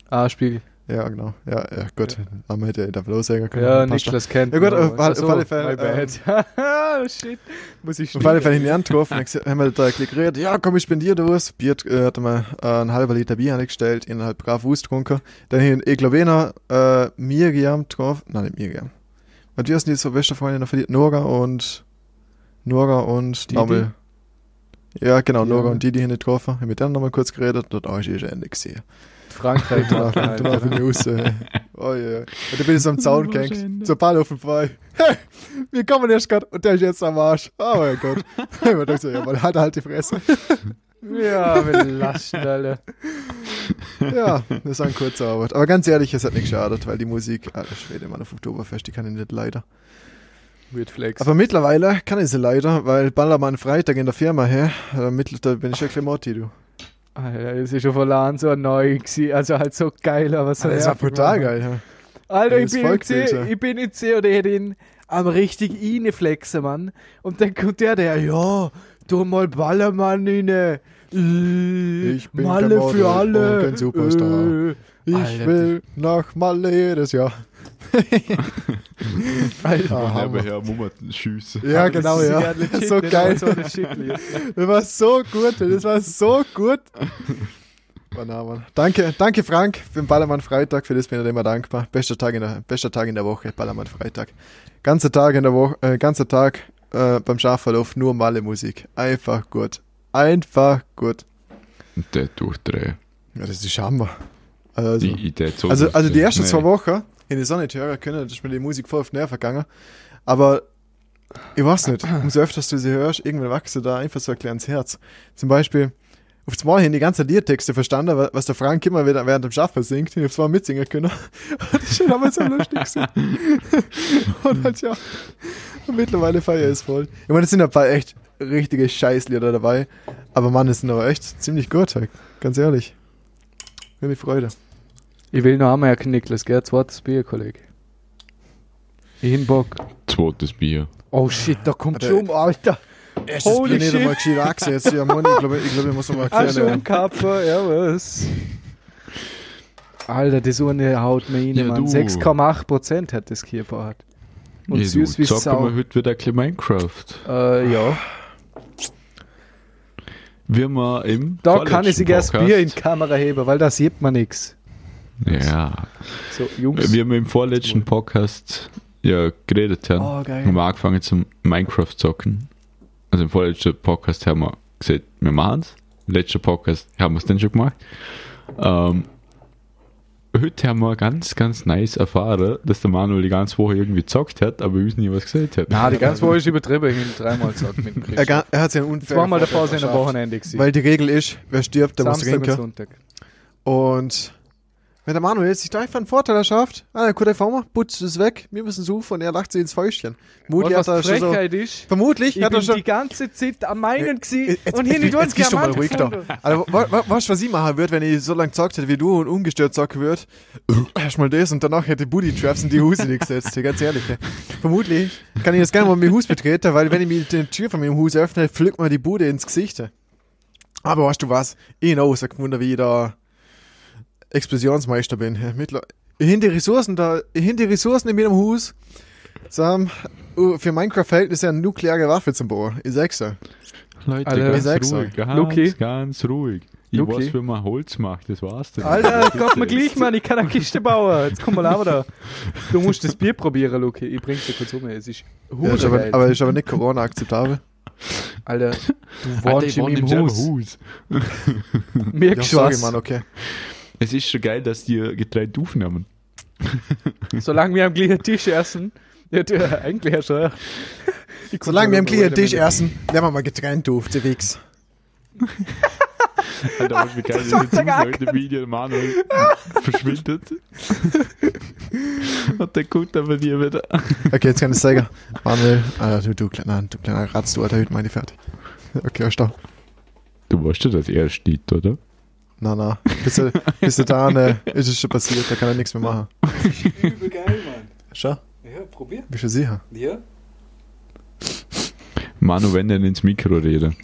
Ah, Spiegel. Ja, genau, ja, ja, gut, Name hätte ich da bloß sagen können. Ja, Niklas kennt Ja gut, auf aber- alle- alle Fälle, My bad. Ah, Shit. Muss ich Auf jeden Fall ihn angetroffen, dann haben wir da geredet, ja komm, ich spendiere dir was. Bier äh, hat mir äh, einen halben Liter Bier angestellt, ihn halt brav ausgetrunken. Dann hier, glaube, noch äh, Miriam getroffen, nein, nicht Miriam. Und wir sind die so beste Freunde noch verliert, Nora und Nora und nochmal. Ja, genau, Ja. Nora und Didi haben getroffen. Ich hab mit denen nochmal kurz geredet, dort auch ich eh schon Ende gesehen. Frankreich danach bin ich Alter. raus. Oh ja. Und dann bin ich so am Zaun gehängt. So Ball auf dem frei. Hey, wir kommen erst gerade und der ist jetzt am Arsch. Oh mein Gott. Ich hab gedacht so, ja, man hat halt die Fresse. Ja, wir laschen, Alter. Ja, das war ein kurzer Arbeit. Aber ganz ehrlich, es hat nicht geschadet, weil die Musik, alter Schwede, Mann, auf Oktoberfest, die kann ich nicht leider. Weird Flex. Aber mittlerweile kann ich sie leider, weil Ballermann Freitag in der Firma her, äh, mittler, da bin ich ja Klemotti, du. Alter, es ist schon von Lahn so neu gewesen. Also halt so geil, aber so Das war brutal geil, ja. Alter, ich das bin, in C, ich bin in C den am richtig reinflexen, Mann. Und dann kommt der, der, ja, tu mal Ballermann rein. Äh, Ich bin Malle für alle. und kein Superstar. Äh, Ich Alter, will nach Malle jedes Jahr. Alter. Hammer. her, Mummert schiessen. Ja, genau, ja. So geil. Das war so gut, das war so gut. Danke, danke Frank für den Ballermann Freitag, für das bin ich dir immer dankbar. Bester Tag in der, bester Tag in der Woche, Ballermann Freitag. Ganzer Tag in der Woche, äh, ganzer Tag äh, beim Schafverlauf nur Malle Musik. Einfach gut. Einfach gut. Der durchdrehen. Ja, das ist Hammer. Also, Die Idee so also, also die ersten Nee. zwei Wochen hätte ich so nicht hören können, da ist mir die Musik voll auf den Nerv vergangen. Aber ich weiß nicht, umso öfter du sie hörst, irgendwann wächst du da einfach so ein kleines Herz. Zum Beispiel, auf zwei hin die ganzen Liedtexte verstanden, wa- was der Frank immer wieder während dem Schaffen singt, ich auf zwei mitsingen können. Das ist schon einmal so lustig gewesen. Und halt ja, und mittlerweile feier es voll. Ich meine, es sind ein paar echt richtige Scheißlieder dabei, aber Mann, es sind aber echt ziemlich gut, halt. ganz ehrlich. Mir die Freude. Ich will noch einmal merken, Niklas, gell? Zweites Bier, Kollege. Ich hin Bock. Zweites Bier. Oh shit, da kommt Alter. schon, Alter. Erstes Holy Bier nicht shit. einmal gescheit angesetzt. Ja, Mann, ich glaube, ich, glaub, ich muss noch mal Ah, erklären. schon Kapper, ja was. Alter, das eine haut mir rein, Ja, Mann. du. 6,8% hat das hier gehabt. Und Ja, süß du, wie zocken Sau. wir heute wieder ein bisschen Minecraft. Äh, ja. Wir im Da kann ich sich erst Bier in die Kamera heben, weil da sieht man nichts. Ja. So, Jungs. Wir im vorletzten Podcast ja geredet haben, Oh, geil. haben wir angefangen zum Minecraft zocken. Also im vorletzten Podcast haben wir gesagt, wir machen es. Im letzten Podcast haben wir es dann schon gemacht. Ähm, heute haben wir ganz, ganz nice erfahren, dass der Manuel die ganze Woche irgendwie gezockt hat, aber uns nie was gesagt hat. Na, die ganze Woche ist übertrieben, ich habe dreimal gesagt mit dem Er, Christian. ga- er hat sich einen unfairen Zweimal davor sind am verschafft. Wochenende gewesen. Weil die Regel ist, wer stirbt, der muss Samstag und trinken. Sonntag. Und wenn der Manuel sich da einfach einen Vorteil erschafft, ah, einfach mal, putzt es weg, wir müssen suchen und er lacht sich ins Fäustchen. Und Vermutlich hat er schon so, ist, vermutlich ich hat er schon, die ganze Zeit am meinen gewesen Jetzt- und hier nicht jetzt, gehst du mal ruhig da. Also, weißt du, was ich machen würde, wenn ich so lange gezockt hätte wie du und ungestört zocken würde? Erstmal das und danach hätte Booty Traps in die Hose nicht gesetzt, hier, ganz ehrlich. Vermutlich kann ich jetzt gerne mal mein Haus betreten, weil wenn ich mir die Tür von meinem Haus öffne, pflückt mir die Bude ins Gesicht. Aber weißt du was? Ich noch, sag Wunder, wie ich da Explosionsmeister bin. Mittler hinter Ressourcen da, hinter Ressourcen in meinem Haus, Sam, für Minecraft-Verhältnisse eine nukleare Waffe zum Bauen. Ich sag's dir. Leute, Alter, ganz ich sag's ruhig, ganz, Luki. ganz ruhig. Ich Luki. weiß, wie man Holz macht, das war's dann. Alter, Gott mir gleich, Mann, ich kann eine Kiste bauen. Jetzt komm mal aber da. Du musst das Bier probieren, Luki. Ich bring's dir kurz um. Es ist Ja, ist aber, aber ist aber nicht Corona akzeptabel. Alter, du ich in meinem Haus. Haus. Merkst Ja, du sorry, was? Mann, okay. Es ist schon geil, dass die Getreide aufnehmen. Solange wir am gleichen Tisch essen. Ja, du, eigentlich ja schon. Solange wir am gleichen Tisch essen, werden wir mal getrennt auf, Wichs. Alter, was wie geil ist, jetzt heute Video der Manuel verschwindet. Und der guckt aber dir wieder. Okay, jetzt kann ich sagen, Manuel, ah, du, du, kleiner, du kleiner Ratz, du alter Hüt, meine fertig. Okay, stopp. Du weißt ja, dass er steht, oder? Na, na, bis, du- bis du da ne, ist es schon passiert, da kann er nichts mehr machen. Übel geil, Mann. Schau, Ja, probier. bist du sicher? Ja? Manu, wenn der ins Mikro redet,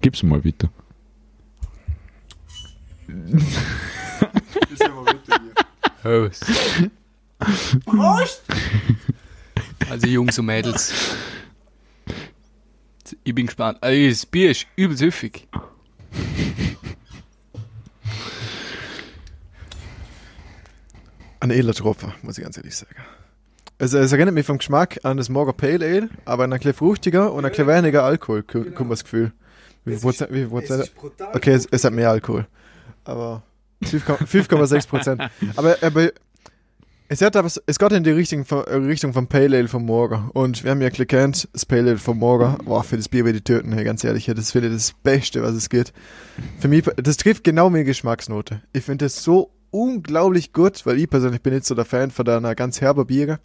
gib's mal bitte. Prost. Also Jungs und Mädels. Ich bin gespannt. Ey, das Bier ist übel süffig. Ein edler Tropfen, muss ich ganz ehrlich sagen. Also, es erinnert mich vom Geschmack an das Morger Pale Ale, aber ein bisschen fruchtiger und ein bisschen weniger Alkohol, kommt Genau. kommt das Gefühl. Wie viel Prozent? Wie Prozent? Okay, es, es hat mehr Alkohol. Aber 5,- 5,6 Prozent. aber, aber es, hat aber, es geht in die Richtung, von- Richtung vom Pale Ale vom Morgen. Und wir haben ja gekannt, das Pale Ale vom Morgen, boah, für das Bier würde ich töten, hey, ganz ehrlich. Das finde ich das Beste, was es geht. Für mich, das trifft genau meine Geschmacksnote. Ich finde das so unglaublich gut, weil ich persönlich bin nicht so der Fan von einer ganz herber Biere.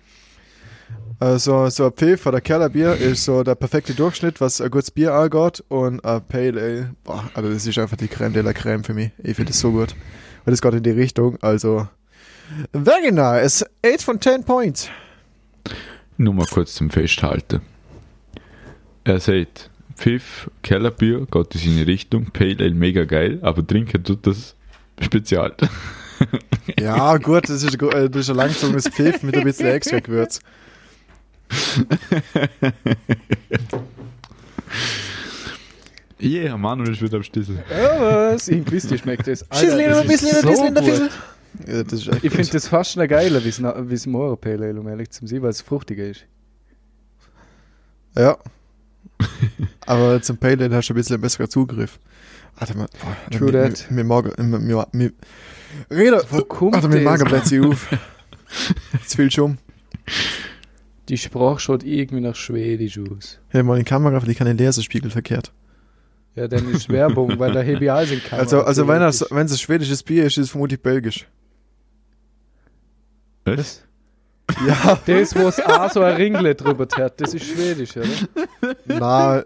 Äh, so, ein Pfiff oder Kellerbier ist so der perfekte Durchschnitt, was ein gutes Bier angeht. Und ein Pale Ale, boah, also das ist einfach die Creme de la Creme für mich. Ich finde das so gut. Und das geht in die Richtung, also very nice. 8 von 10 Points. Nur mal kurz zum Festhalten. Er sagt, Pfiff, Kellerbier, geht in seine Richtung, Pale Ale mega geil, aber trinken tut das spezial. Ja, gut, das ist, äh, das ist ein langsames Pfiff mit ein bisschen extra Gewürz. Yeah, Manuel ist wieder am Stissel. Ja, was? Ich wüsste, dir schmeckt das. Das ein bisschen, ein bisschen, ein bisschen. Ja, das ist Ich finde das fast noch geiler, wie es Mora Pale Ale, um ehrlich zu sein, weil es fruchtiger ist. Ja. Aber zum Pale Ale hast du ein bisschen einen besseren Zugriff. Warte mal. Boah, True mir, that. Mir, mir, Rede, Wo kommt warte, mir das, Magen sich auf. Jetzt viel schon. Die Sprache schaut irgendwie nach Schwedisch aus. Hey, mal die Kamera, die kann den Leserspiegel verkehrt. Ja, dann ist Werbung, weil da hebe ich alles in Kamera. Also, also wenn es wenn es ein schwedisches Bier ist, ist es vermutlich belgisch. Was? Ja. Das, wo es auch so ein Ringle drüber hat, das ist Schwedisch, oder? Na,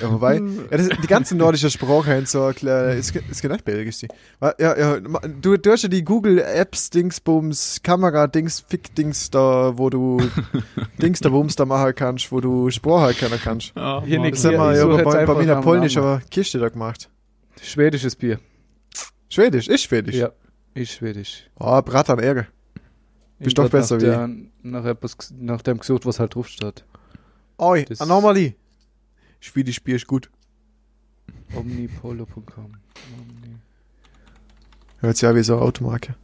ja, wobei, ja, das, die ganze nordische Sprache haben so erklärt, ist, ist gedacht belgisch. Die. Ja, ja, du, du hast ja die Google Apps, Dingsbums, Kamera, Dings, Fick, Dings da, wo du Dings da Bums da machen kannst, wo du Sprache erkennen kannst. Ah, Hier Mann. nix. Das haben wir ich ja bei, nach dem polnischer Namen. Kiste da gemacht. Schwedisches Bier. Schwedisch, ist Schwedisch. Ja, ist Schwedisch. Oh, Bratan Ärger. Bist doch besser nach wie der, nach, etwas, nach dem gesucht, was halt drauf steht. Oi, Das- Anomalie. Schwedisch Bier ist gut. Omnipolo.com. Omni. Hört sich ja wie so eine Automarke.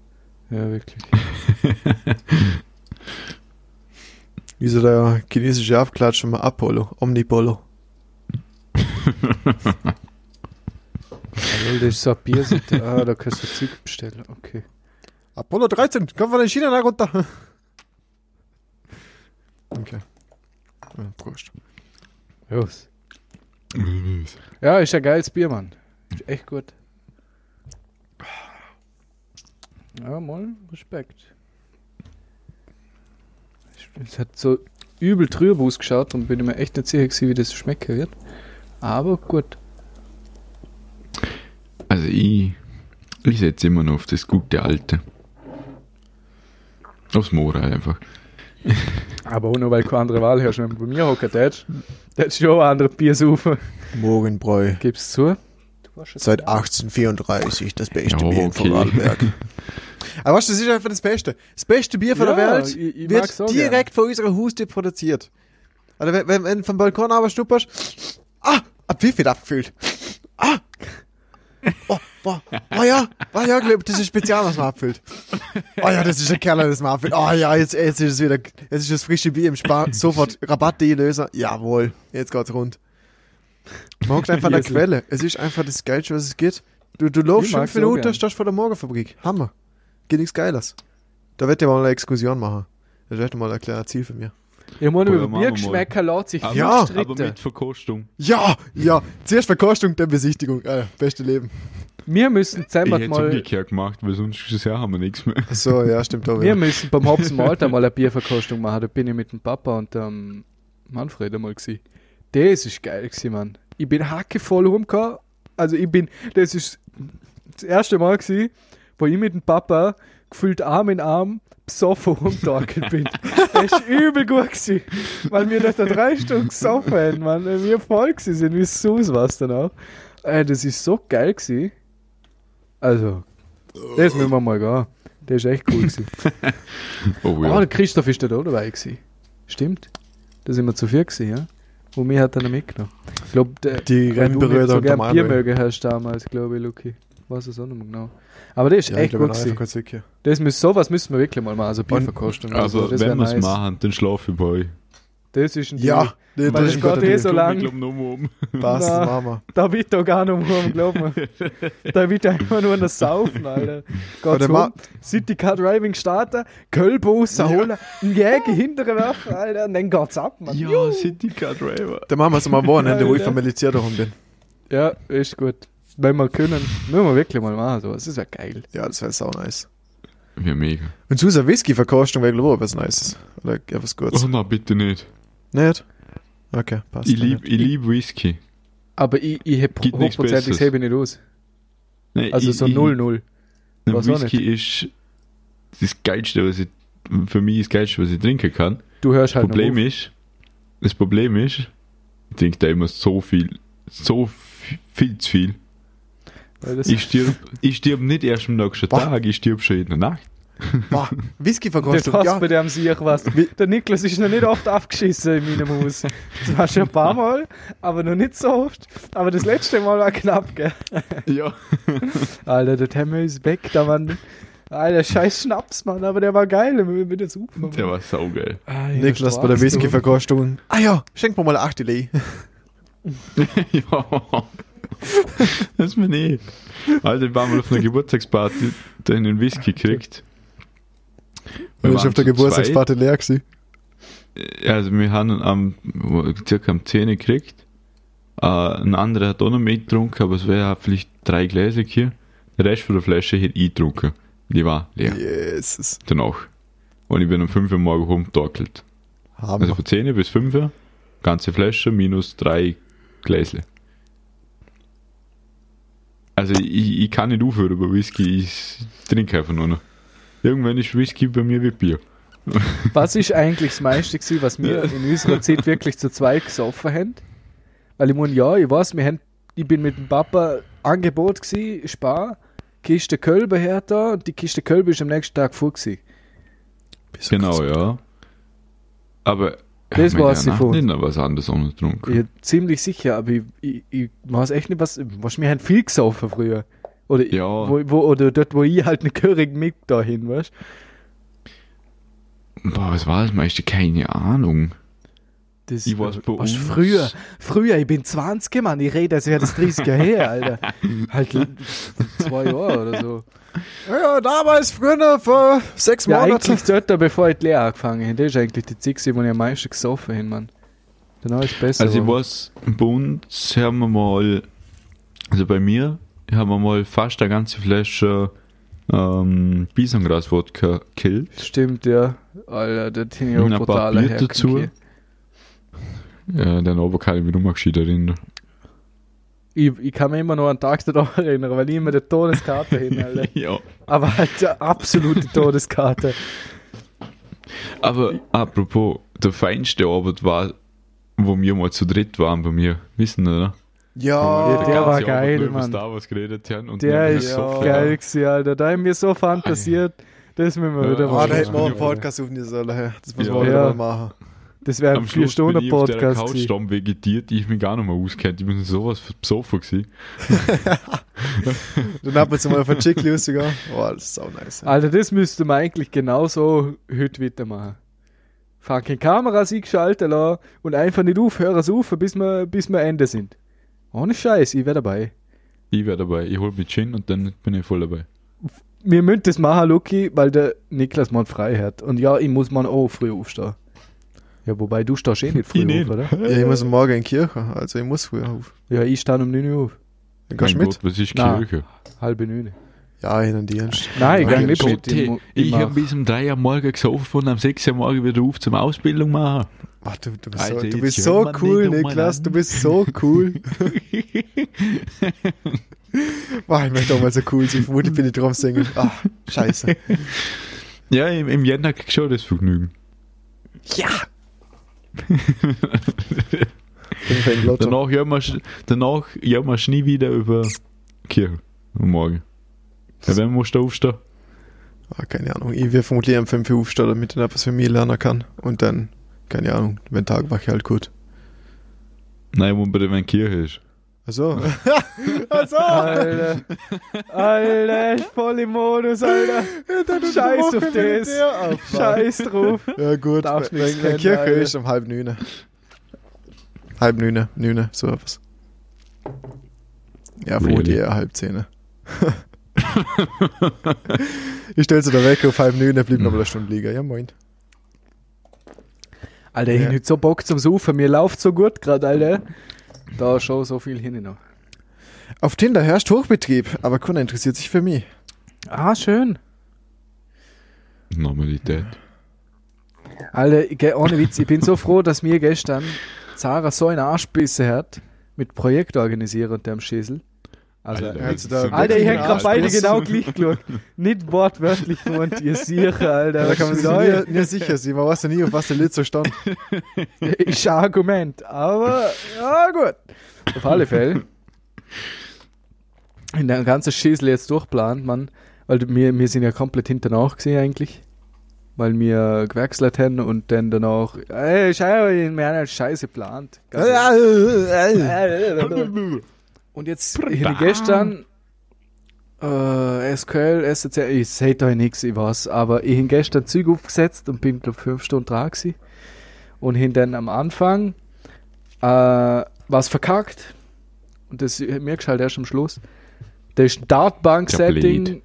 Ja, wirklich. Wie so der chinesische Abklatsch von Apollo. Omnipolo. Also, das ist so ein Bier, ah, da kannst du Zeug bestellen. Okay. Apollo 13, komm von den Schienen da runter. Okay. Ja, Prost. Los. Ja, ist ein geiles Bier, Mann. Ist echt gut. Ja, mal Respekt. Es hat so übel trüb ausgeschaut und bin mir echt nicht sicher wie das schmecken wird. Aber gut. Also ich, ich setze immer noch auf das gute Alte. Aufs Moral einfach. Aber auch nur weil du keine andere Wahl hast. Wenn du bei mir hocken tätst du schon andere Bier saufen. Morgenbräu. Gib's zu. Seit 1834 das beste Ja, Bier in okay. Vorarlberg. Aber weißt du, das ist einfach das Beste. Das beste Bier von Ja, der Welt ich- ich wird direkt vor unserer Haustür produziert. Also wenn, wenn, wenn du vom Balkon aber schnupperst, ah, ab wie viel abgefüllt? Ah! Oh, boah, oh ja, oh ja, das ist spezial, was man abfüllt. Oh ja, das ist ein Keller, das man abfüllt. Oh ja, jetzt, jetzt ist es wieder, jetzt ist das frische Bier im Spar, sofort Rabatt-Löser. Jawohl, jetzt geht's rund. Man hockt einfach an der Jesel. Quelle. Es ist einfach das Geilste, was es geht. Du, du läufst fünf Minuten, stehst vor der Morgenfabrik. Hammer. Geht nichts Geiles. Da wird ich mal eine Exkursion machen. Das ist mal ein kleines Ziel für mich. Ich meine, über. Biergeschmäcker lässt sich Aber, viel Ja, streiten. aber mit Verkostung. Ja, ja. Zuerst Verkostung, dann Besichtigung. Ja, beste Leben. Wir müssen Ich zusammen es mal... umgekehrt gemacht, weil sonst haben wir nichts mehr. So, ja, stimmt auch. Wir Ja. müssen beim Hopfen Malta mal eine Bierverkostung machen. Da bin ich mit dem Papa und dem Manfred einmal gewesen. Das ist geil gewesen, Mann. Ich bin hackevoll rumgekommen. Also ich bin, das ist das erste Mal gewesen, wo ich mit dem Papa gefühlt Arm in Arm besoffen rumgetorkelt bin. Das ist übel gut gewesen. Weil wir nach der drei Stunden gesoffen haben, Mann. Wir voll gewesen sind, wie Sus was dann auch. Äh, das ist so geil gewesen. Also, das müssen wir mal gehen. Der ist echt cool gewesen. Oh Ah, ja. der Christoph ist da auch dabei gewesen. Stimmt. Da sind wir zu vier gewesen, ja. Und mir hat er noch mitgenommen. Ich glaube, der, Die Rennbrüder so und der gern Bier mögen hast damals, glaube ich, Luki. Weiß es auch nicht mehr genau. Aber der ist Ja, echt gut. Das müssen, sowas müssen wir wirklich mal machen, also Bierverkostung. Also, das wenn wir es nice. machen, dann schlafe ich bei euch. Das ist ein Ja, nee, das es ist ein geht eh so Ich lang. glaube, noch mal um. Passt, Na. das machen wir. Da wird doch gar nicht um, glaub mir. da wird einfach nur noch saufen, Alter. Geht's rum, City Car Driving starten, Kölbus holen, einen Jäger hinterher werfen, Alter, und dann geht's ab, Mann. Ja, City Car Driver. Dann machen wir es mal am Wochenende, wo ich vom Militär darum bin. Ja, ist gut. Wenn wir können, müssen wir wirklich mal machen. So. Das ist ja geil. Ja, das wäre sau nice. Ja, mega. Und zu so eine Whisky-Verkostung wäre, glaube ich, auch was Nices. Oder ja, was Gutes. Oh, na, bitte nicht. Nicht? Okay, passt. Ich liebe lieb Whisky. Aber ich, ich nichts hochprozentig hebe ich nicht aus. Nein, Also ich, so ich- 0-0. Ein Was auch Whisky ist das Geilste, was ich, für mich das Geilste, was ich trinken kann. Du hörst Das halt Problem ist, das Problem ist, ich trinke da immer so viel, so viel, viel zu viel. auf, weil das Ich stirb, ich stirb nicht erst am nächsten. Tag, ich stirb schon in der Nacht. Boah, Das Whisky-Verkostung, hast ja. bei dem Sieg was. Der Niklas ist noch nicht oft aufgeschissen in meinem Haus. Zwar schon ein paar Mal, aber noch nicht so oft. Aber das letzte Mal war knapp, gell? Ja. Alter, der Temme ist weg, da Mann. Alter, scheiß Schnaps, Mann, aber der war geil, mit der. Mann. Der war saugeil. Ah, ja, Niklas bei der Whisky-Verkostung. Ah ja, schenk mir mal eine Achtelei. ja. Das ist mir nicht. Alter, ich war mal auf einer Geburtstagsparty, da einen Whisky gekriegt. Wir waren auf der Geburtstagsparty leer gewesen. Ja, Also wir haben am, circa am 10 gekriegt. Äh, ein anderer hat auch noch mitgetrunken, aber es wäre vielleicht drei Gläser hier. Der Rest von der Flasche hätte ich getrunken. Die war leer. Jesus. Danach. Und ich bin um 5 Uhr morgen rumgetorkelt. Also von 10 bis 5 Uhr, ganze Flasche minus drei Gläsle. Also ich, ich kann nicht aufhören über Whisky, ich trinke einfach nur noch. Irgendwann ist Whisky bei mir wie Bier. Was ist eigentlich das meiste gewesen, was wir in unserer Zeit wirklich zu zweit gesoffen haben? Weil ich meine, ja, ich weiß, wir haben, ich bin mit dem Papa Angebot gewesen, Spar, Kiste Kölbe her da und die Kiste Kölbe ist am nächsten Tag vor gewesen. Bis Genau, ja. Aber Das haben wir weiß ich noch was anderes getrunken. bin ziemlich sicher, aber ich, ich, ich weiß echt nicht, was, was wir haben viel gesoffen früher. Oder, Ja. wo, wo, oder dort, wo ich halt eine Körig mit dahin, weißt Boah, was war das meiste? Keine Ahnung. Das Ich weiß bei was uns- früher, früher, ich bin 20, Mann, ich rede, als wäre das 30 Jahre her, Alter. halt zwei Jahre oder so. Ja, damals früher vor sechs Ja, Monaten. eigentlich dort, bevor ich die Lehre angefangen habe. Das ist eigentlich die Zeit, gewesen, wo ich am meisten gesoffen habe, Mann. Danach ist es besser. Also ich geworden. weiß, bei uns haben wir mal, also bei mir haben wir mal fast eine ganze Flasche ähm, Bisongras-Wodka gekillt. Stimmt, ja. Alter, der Tini brutaler Bier dazu. Ja, dann aber kann ich mich nochmal gescheit erinnern. Ich, ich kann mich immer noch an den Tag danach erinnern, weil ich immer der Todeskarte hin, Alter. ja. Aber halt der absolute Todeskarte. Aber apropos, der feinste Abend war, wo wir mal zu dritt waren bei mir. Wissen Sie, oder? Ja, Ja, der ganze war geil, über Mann. Star Wars geredet haben und Der ist gesoffen geil gewesen, Alter. Da haben wir so fantasiert. Das müssen wir Ja, wieder Ah, machen. da hätten wir auch einen. Podcast auf dieser Sache. Das müssen Ja. wir auch wieder mal machen. Das wäre ein Am Schluss bin ich auf der 4-Stunden-Podcast. Couch stamm vegetiert, ich mich gar nicht mehr auskennt. Ich bin sowas besoffen gewesen. Dann ab und zu mal auf ein Chickli rausgegangen. Oh, das ist sau nice. Alter, das müsste man eigentlich genauso heute wieder machen. Fucking Kameras eingeschaltet lassen und einfach nicht aufhören zu rufen, bis wir, bis wir Ende sind. Ohne Scheiß, ich wäre dabei. Ich wäre dabei. Ich hol mich Gin und dann bin ich voll dabei. Wir müssen das machen, Luki, weil der Niklas mal frei hat. Und ja, ich muss mal auch früh aufstehen. Ja, wobei du stehst eh nicht früh auf, oder? Ja, ich muss morgen in die Kirche, also ich muss früher auf. Ja, ich stehe um 9 Uhr auf. Dann gehst du mit? Gott, was ist Nein. Kirche? Halbe 9. Ja, in den Dienst. Nein, ich Nein, gehe nicht Gott, mit. Ich, ich habe bis um 3 Uhr morgen gesoffen und am 6 Uhr morgen wieder auf zum Ausbildung machen. Ach, du, du bist Alter, so, du bist so cool, Niklas. Du bist so cool. Boah, ich möchte auch mal so cool sein. Vermutlich bin ich drum singen. Ah, scheiße. ja, im, im Jänner krieg ich schon das Vergnügen. Ja! Danach jammern wir, danach jammern wir nie wieder über Kirche am Morgen. Ja, wenn musst du aufstehen? Ah, keine Ahnung. Ich werde vermutlich am 5 Uhr aufstehen, damit ich etwas für mich lernen kann. Und dann, keine Ahnung, wenn Tag war ich halt gut. Nein, wo der wenn Kirche ist. Also. also. Alter. Alter, ich voll im Modus, Alter. Scheiß auf das. Scheiß drauf. Ja gut, wenn, wenn Kirche Alter. ist um halb neun. Halb neun, neun, so etwas. Ja, vermutlich Really? eher halb zehn. ich stelle sie da weg auf halb neun, blieb noch mal eine Stunde liegen. Ja, moin. Alter, ich Ja. hab nicht so Bock zum Saufen. Mir läuft so gut gerade, Alter. Da schon so viel hin noch. Auf Tinder herrscht Hochbetrieb, aber keiner interessiert sich für mich. Ah, schön. Normalität. Alter, ich, geh- ohne Witz, ich bin so froh, dass mir gestern Sarah so einen Arsch bissen hat mit Projekt organisieren und dem Schäsel. Also, Alter, Alter, da- ich hätte gerade beide genau gleich geschaut. Nicht wortwörtlich gemeint, ihr sicher, Alter. Da kann man sich nie, nie sicher sein. Man weiß ja nie, auf was der Lied so stand. Ist ein Argument, aber ja, gut. Auf alle Fälle. In der ganzen Schäsel jetzt durchplant, man, weil wir, wir sind ja komplett hinter nach gesehen eigentlich. Weil wir gewechselt haben und dann danach, ey, schau, wir haben eine Scheiße geplant. Und jetzt ich gestern äh, SQL, SCL, ich sehe euch nichts, ich weiß, aber ich habe gestern Züge aufgesetzt und bin, glaube fünf Stunden dran gewesen. Und hin dann am Anfang äh, was verkackt. Und das hat mir geschaltet erst am Schluss. Das Dartbank-Setting.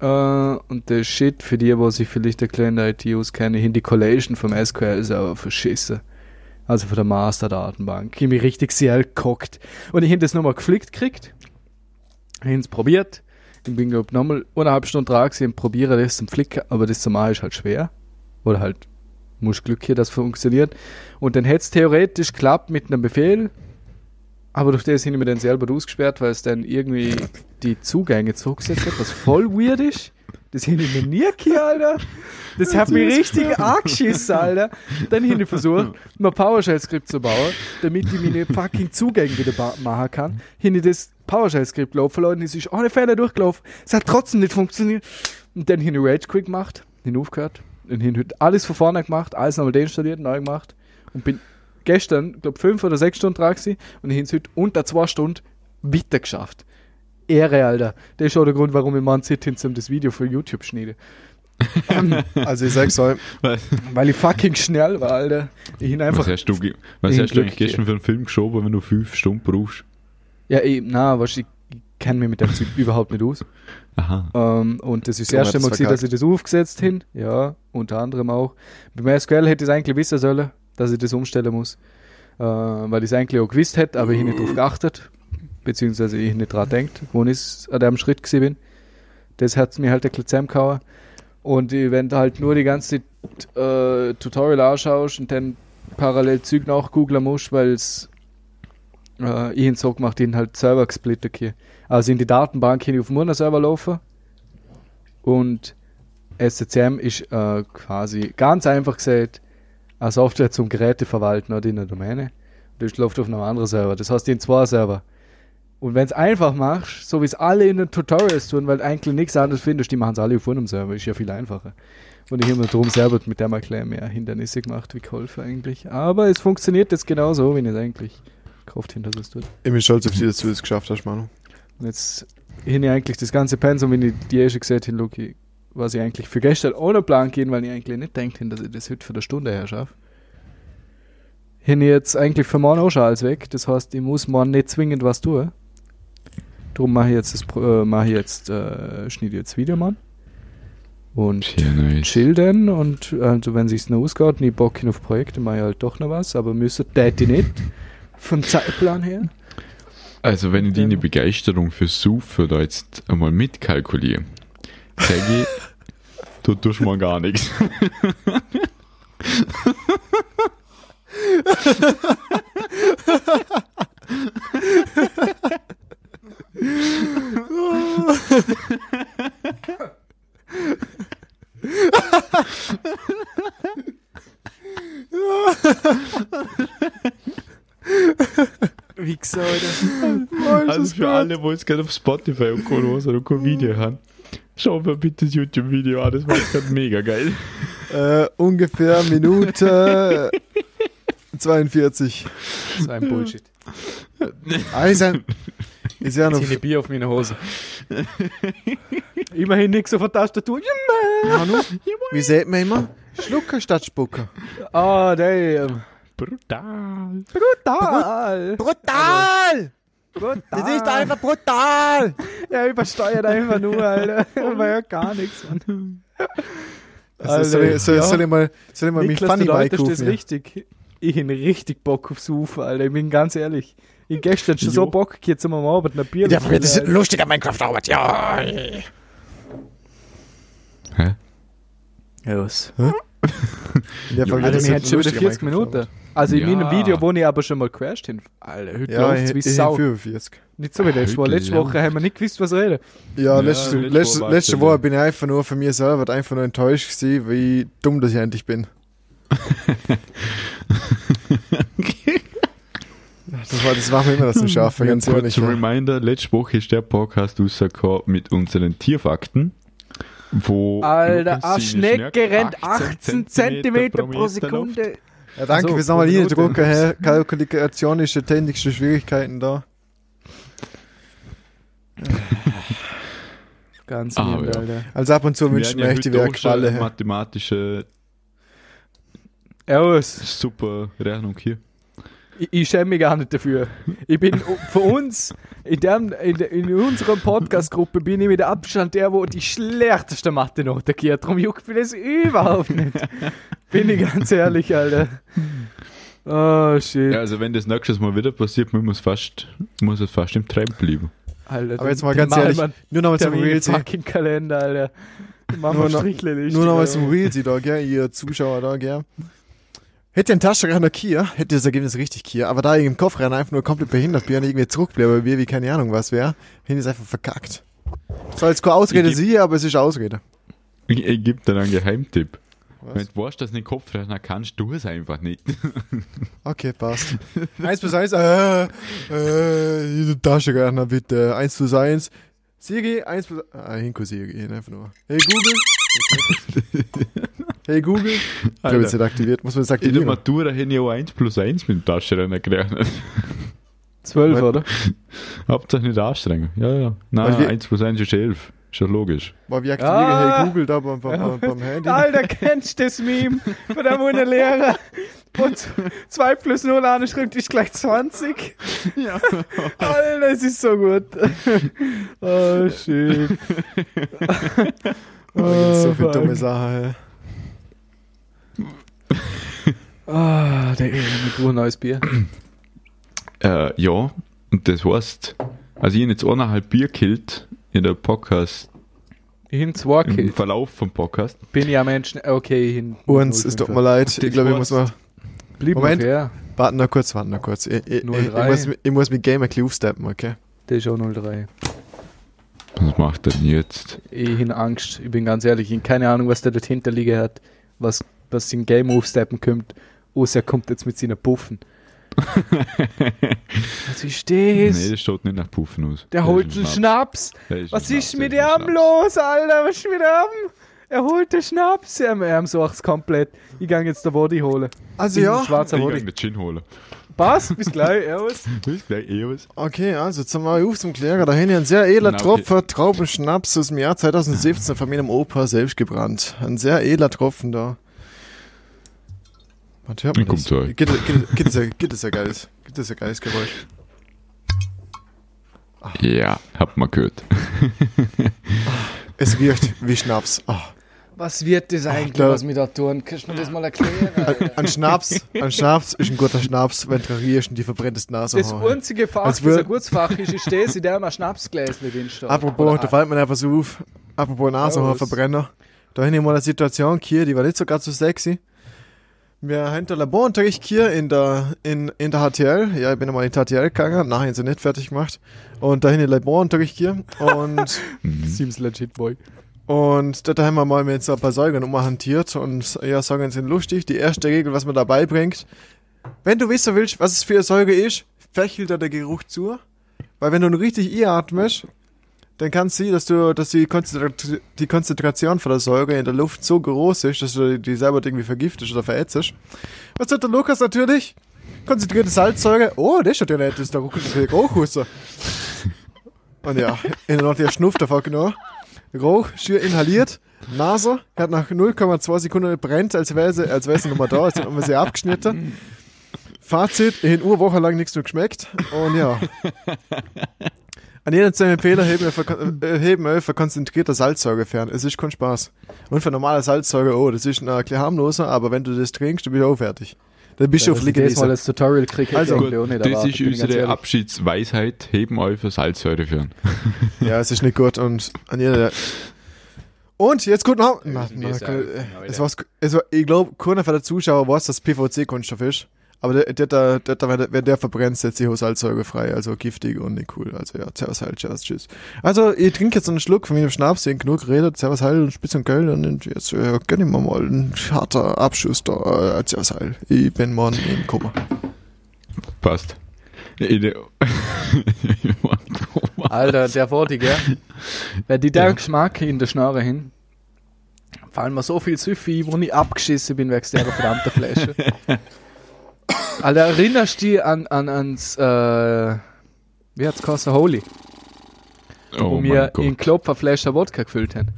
Äh, und der Shit für die, wo sich vielleicht der kleine IT auskennen, hin die Collation vom SQL ist aber verschissen. Also von der Master-Datenbank. Ich mich richtig sehr gekockt. Und ich habe das nochmal geflickt gekriegt. Ich habe es probiert. Ich bin, glaube nochmal eineinhalb Stunden dran gewesen und probiere das zum Flicken, aber das zum Machen ist halt schwer. Oder halt, muss Glück hier, dass es funktioniert. Und dann hätte es theoretisch geklappt mit einem Befehl. Aber durch das habe ich mir dann selber ausgesperrt, weil es dann irgendwie die Zugänge zurückgesetzt hat, was voll weird ist. Das hätte ich mir nie gehabt, Alter. Das hat mich richtig angeschissen, Alter. Dann habe ich versucht, mal PowerShell-Skript zu bauen, damit ich meine fucking Zugänge wieder machen kann. Habe ich das PowerShell-Skript laufen lassen, es ist ohne Fehler durchgelaufen. Es hat trotzdem nicht funktioniert. Und dann habe ich Rage Quit gemacht, habe aufgehört. Und habe heute alles von vorne gemacht, alles nochmal deinstalliert, neu gemacht. Und bin gestern, glaube fünf oder sechs Stunden dran gewesen und ich habe es heute unter zwei Stunden weiter geschafft. Ehre, Alter. Das ist auch der Grund, warum ich hin zum das Video für YouTube schneide. Also ich sag's euch, Was, Weil ich fucking schnell war, Alter. Ich ihn einfach. was hast du, was hast du gestern für einen Film geschoben, wenn du fünf Stunden brauchst? Ja, ich, na, weißt, du, ich, kenne mich mit dem Typ überhaupt nicht aus. Aha. Ähm, und das ist das erste Mal, gewesen, dass ich das aufgesetzt hin. Ja, unter anderem auch. Beim SQL hätte ich es eigentlich wissen sollen, dass ich das umstellen muss. Äh, weil ich es eigentlich auch gewusst hätte, aber ich nicht drauf geachtet. Beziehungsweise ich nicht dran denkt, wo ich an dem Schritt gewesen bin. Das hat mir halt ein bisschen zusammengehauen. Und wenn du halt nur die ganze äh, Tutorial anschaust und dann parallel Zeug nachgoogeln musst, weil es äh, ich ihn so gemacht, ihn halt selber gesplittet hier. Also in die Datenbank hin auf dem Murner-Server laufen und SCCM ist äh, quasi ganz einfach gesagt eine Software zum Geräte verwalten oder in der Domäne. Das läuft auf einem anderen Server. Das heißt, in zwei Server. Und wenn es einfach machst, so wie es alle in den Tutorials tun, weil du eigentlich nichts anderes findest, die machen es alle auf einem Server, ist ja viel einfacher. Und ich habe mir darum selber mit dem erklären mehr Hindernisse gemacht wie geholfen eigentlich. Aber es funktioniert jetzt genauso, wie ich es eigentlich hinter das tut. ich bin stolz auf dich, dass du das geschafft hast, Manu. Und jetzt hin ich eigentlich das ganze Pensum, wenn ich die erste gesehen habe, Luki, was ich eigentlich für gestern ohne Plan gehen, weil ich eigentlich nicht denkt dass ich das heute für eine Stunde her schaffe. Hin jetzt eigentlich für morgen auch schon alles weg. Das heißt, ich muss morgen nicht zwingend was tun. Darum mache ich jetzt das äh, mache ich jetzt äh, schneide jetzt Video Mann. Und Ja, nice. chill dann und also wenn sich's noch ausgeht, nie Bock hin auf Projekte, mache ich halt doch noch was, aber müsste täte ich nicht. Vom Zeitplan her. Also, wenn ich deine Begeisterung für Sufen da jetzt einmal mitkalkuliere, sage ich, du tust mal gar nichts. Wie gesagt, Also für alle, die jetzt gerade auf Spotify und Co. hören und kein Video haben, schau mir bitte das YouTube-Video an, das war jetzt gerade mega geil. Äh, ungefähr Minute 42. so ein Bullshit. Ah, ist, ist ja noch. Eine Bier auf meine Hose. Immerhin nichts auf der Tastatur. Manu, wie sieht man immer? Schlucker statt Spucker. Ah, damn. Brutal. Brutal. Brutal! Brutal. brutal! Ja, übersteuert einfach nur, Alter. Man hört gar nichts, Mann. Also, soll, ich, soll, soll ich mal, soll ich mal mich Niklas, Funny du Bike das ja? richtig. Ich habe richtig Bock aufs Ufer, Alter. Ich bin ganz ehrlich. Ich hab gestern schon so. Bock, jetzt zum Abend ein Bier Ja, zu das ist ein lustiger Minecraft-Arbeit, ja! Hä? Alter. Los. Ja, Jo, Alter, das ist wir haben schon wieder lustiger 40 Minecraft-Arbeit. Minuten. Also in Ja. meinem Video, wo ich aber schon mal crashed hin. Alter, heute Ja, läuft's ich, wie Sau. 45. Nicht so wie letzte Woche. Letzte Woche haben wir nicht gewusst, was reden. Ja, Ja, letzte, letzte letzte, Woche letzte Woche ja. bin ich einfach nur von mir selber einfach nur enttäuscht gewesen, wie dumm dass ich endlich bin. Das war, das war mir immer das zum Schaffen, ganz ehrlich. Ja. Reminder, letzte Woche ist der Podcast rausgekommen mit unseren Tierfakten. Wo Alter, eine Schnecke rennt 18 cm pro Sekunde. Ja, danke Also, fürs nochmal pro reindrucken, Minute. Herr. Kalkulation ist die technischste Schwierigkeiten da. Ganz Ah, lieb, ja. Alter. Also ab und zu Wir wünscht haben mir ja echt, die Herr. mathematische Aus. super Rechnung hier. Ich, ich schäme mich gar nicht dafür. Ich bin für uns, in, dem, in, der- in unserer Podcast-Gruppe, bin ich mit Abstand der, wo die schlechteste Mathe Note gibt. Darum juckt mich das überhaupt nicht. bin ich ganz ehrlich, Alter. Oh, shit. Ja, also wenn das nächstes Mal wieder passiert, muss es fast, muss es fast im Treib bleiben. Alter Aber jetzt mal ganz ehrlich, mal nur noch mal zum Real fucking Kalender, Alter. Machen Nur wir noch- Strichliste. Nur noch zum Real da, gell, ihr Zuschauer da, gell. Hätte ein Taschenrechner Kia, hätte das Ergebnis richtig Kia, aber da ich im Kofferrennen einfach nur komplett behindert bin und irgendwie zurückbleibe, wie, wie keine Ahnung was wäre, hätte ich einfach verkackt. Soll jetzt keine Ausrede sie, aber es ist Ausrede. Ich, ich gebe dir einen Geheimtipp. Was? Wenn du weißt, dass du den Kopfrechner kannst, tu es einfach nicht. Okay, passt. 1 plus 1, äh, äh, Taschenrechner bitte. 1 plus 1. Siri, 1 plus, ah, Hinko Siri, einfach nur. Hey Google. hey Google. Ich glaube, jetzt nicht aktiviert. Muss man das In der aktivieren? Matura hätte ich auch 1 plus 1 mit dem Taschenrechner gerechnet. 12, oder? Hauptsache nicht anstrengen. Ja, ja. Nein, Also wir- 1 plus 1 ist 11. Schon logisch. Weil wir aktivieren Ah. hey Google da beim, beim, beim Handy. Alter, kennst du das Meme von der Lehrer? Und 2 plus 0 anschreibt ist gleich 20. Ja. Alter, das ist so gut. Oh, shit. Oh, so viele fuck. dumme Sachen. Ah, der Ehe mit ein neues Bier. Äh, ja, und das heißt, also ich habe jetzt eineinhalb Bier killt in der Podcast, Hin zwei im. Verlauf vom Podcast. Bin ja Menschen. Okay, hin. Uns, es tut mir leid. Ich glaube, ich muss mal. Blieb Moment. Fair. Warten noch kurz, warten noch kurz. Ich, ich, ich, ich, 03. muss, ich muss mit Game ein bisschen aufsteppen, okay? Der ist auch 03. Was macht er denn jetzt? Ich hin Angst. Ich bin ganz ehrlich. Ich habe keine Ahnung, was der dort hinterliegen hat. Was, was in Game aufsteppen kommt. Außer er kommt jetzt mit seinen Puffen. Was ist Nee, das? das schaut nicht nach Puffen aus. Der Das holt einen ein Schnaps. Das ist Was ein ist Schnaps, mit das Schnaps. los, Alter? Was ist mit dem? Er holt den Schnaps. Er, er sucht komplett. Ich gehe jetzt den Body holen. Also ja. Schwarzer Ich Body. kann den Gin holen. Passt, bis gleich. Servus. Bis gleich, was. Okay, also zum mal auf zum Klärer. Da hin ein sehr edler okay. Tropfen Traubenschnaps aus dem Jahr 2017 von meinem Opa selbst gebrannt. Ein sehr edler Tropfen da. Was hört man Kommt. Gibt es gibt- gibt es ja- gibt es ja geiles, gibt es ja geiles Geräusch. Ja, habt mal gehört. Es riecht wie Schnaps. Ah. Was wird das eigentlich, da- was wir da tun? Kannst du mir das mal erklären? Alter? Ein Schnaps, ein Schnaps ist ein guter Schnaps, wenn du riechst und die verbrennt das Nase. Das einzige Fach, das ein gutes Fach ist, ist das, in dem ein Schnapsgläschen drin steht. Apropos, Oder- da fällt mir einfach so auf. Apropos Nasenhaarverbrenner. Da habe ich mal eine Situation hier, die war nicht so ganz so sexy. Wir haben den Laborunterricht hier in der, in, in der HTL. Ja, ich bin einmal in die HTL gegangen, nachher sind sie nicht fertig gemacht. Und da haben wir Laborunterricht hier. Und, Seems legit, boy. und da haben wir mal mit so ein paar Säugern umhantiert. Und ja, Säugern sind lustig. Die erste Regel, was man dabei bringt, wenn du wissen willst, was es für eine Säure ist, fächelt dir der Geruch zu. Weil wenn du ihn richtig einatmest, dann kann es sein, dass, du, dass die, Konzentra die Konzentration von der Säure in der Luft so groß ist, dass du die selber irgendwie vergiftest oder verätzest. Was tut der Lukas natürlich? Konzentrierte Salzsäure. Oh, das ist ja nett, das ist der Geruchhusser. Und ja, in der der Schnuff davon genommen. Rauch, schier inhaliert. Nase, hat nach 0,2 Sekunden brennt, als wäre sie, als wäre sie noch mal da, als hätten wir sie abgeschnitten. Fazit, in Woche lang nichts mehr geschmeckt. Und ja. An jeden zu empfehlen, heben wir, für, äh, heben wir für konzentrierte Salzsäure fern. Es ist kein Spaß. Und für normale Salzsäure, oh, das ist ein bisschen harmloser, aber wenn du das trinkst, dann bist du auch fertig. Dann bist du auf das mal als Tutorial kriege, Also Gut, nicht das ist unsere. Abschiedsweisheit. Heben euch für Salzsäure führen. Ja, es ist nicht gut und an jeder. Und jetzt gut noch. Na, na, na, äh, es war's, es war, ich glaube, keiner von der Zuschauer weiß, dass PVC-Kunststoff ist. Aber der, der, der, der, der, wenn der verbrennt, setzt sich Salzsäure frei. Also giftig und nicht cool. Also ja, servus halt, servus, tschüss. Also, ich trinke jetzt einen Schluck von meinem Schnaps, ich genug geredet. Servus halt und Spitz und Köln. Und jetzt äh, gönn ich mir mal einen harter Abschuss da. Äh, servus halt. Ich bin morgen im Koma. Passt. Alter, der Worte, gell? Weil die der Geschmack in der Schnarre hin, fallen mir so viel Süffi, wo ich abgeschissen bin wegen der verdammten Flasche. Alter, erinnerst du dich an, an, ans, äh, wie hat's geheißen, Holy, wo oh wir mein Gott. in Klopfer Flasche Wodka gefüllt haben?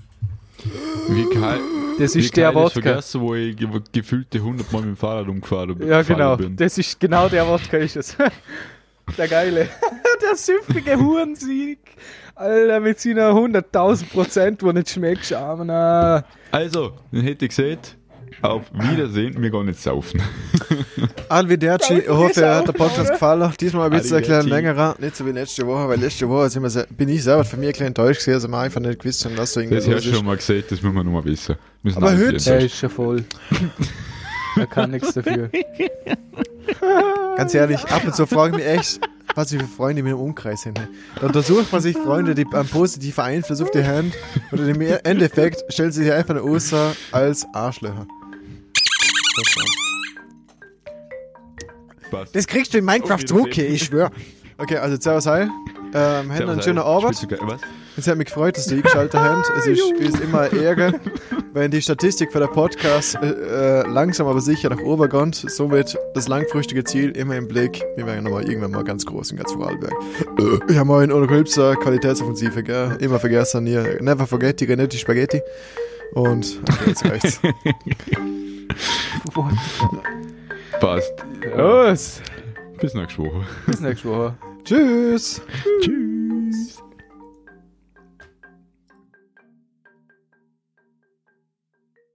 Wie Kai, Das ist der Wodka. vergessen, wo ich ge gefühlte 100 Mal mit dem Fahrrad umgefahren Ja, gefahren genau. bin. Das ist genau der Wodka ist es. der geile. der süffige Hurensieg. Alter, mit seiner 100.000 Prozent, wo nicht schmeckt, aber na. Also, dann hätte ich gesagt, auf Wiedersehen, wir gehen nicht saufen. Alviderci, ich hoffe, er hat der Podcast gefallen. Diesmal ein bisschen ein klein Arrivederci. längerer, nicht so wie letzte Woche, weil letzte Woche sind wir sehr, bin ich selber von mir ein klein enttäuscht gewesen, also wir einfach nicht gewusst haben, was so irgendwie Das hast du schon mal gesagt, das müssen wir noch mal wissen. Wir sind Aber heute- Der ist schon voll. er kann nichts dafür. Ganz ehrlich, ab und zu frage ich mich echt, was ich für Freunde in meinem Umkreis sind. Da untersucht man sich Freunde, die einen positiven Einfluss auf die Hand und im Endeffekt stellt sie sich einfach nur aus als Arschlöcher. Passt. Das kriegst du in Minecraft zurück, Wiedersehen. ich schwör. Okay, also servus, hi. Ähm, haben einen schönen. Abend. Es hat mich gefreut, dass du eingeschaltet habt. Es ist uns immer eine Ehre, wenn die Statistik für den Podcast äh, äh, langsam aber sicher nach oben geht. Somit das langfristige Ziel immer im Blick. Wir werden nochmal irgendwann mal ganz groß in ganz Vorarlberg. Ja, moin, ohne Rülpser, Qualitätsoffensive, gell? Immer vergessen hier. Never forget die Renetti Spaghetti. Und okay, jetzt reicht's. Passt. Los. Bis nächste Woche. Bis nächste Woche. Tschüss. Tschüss.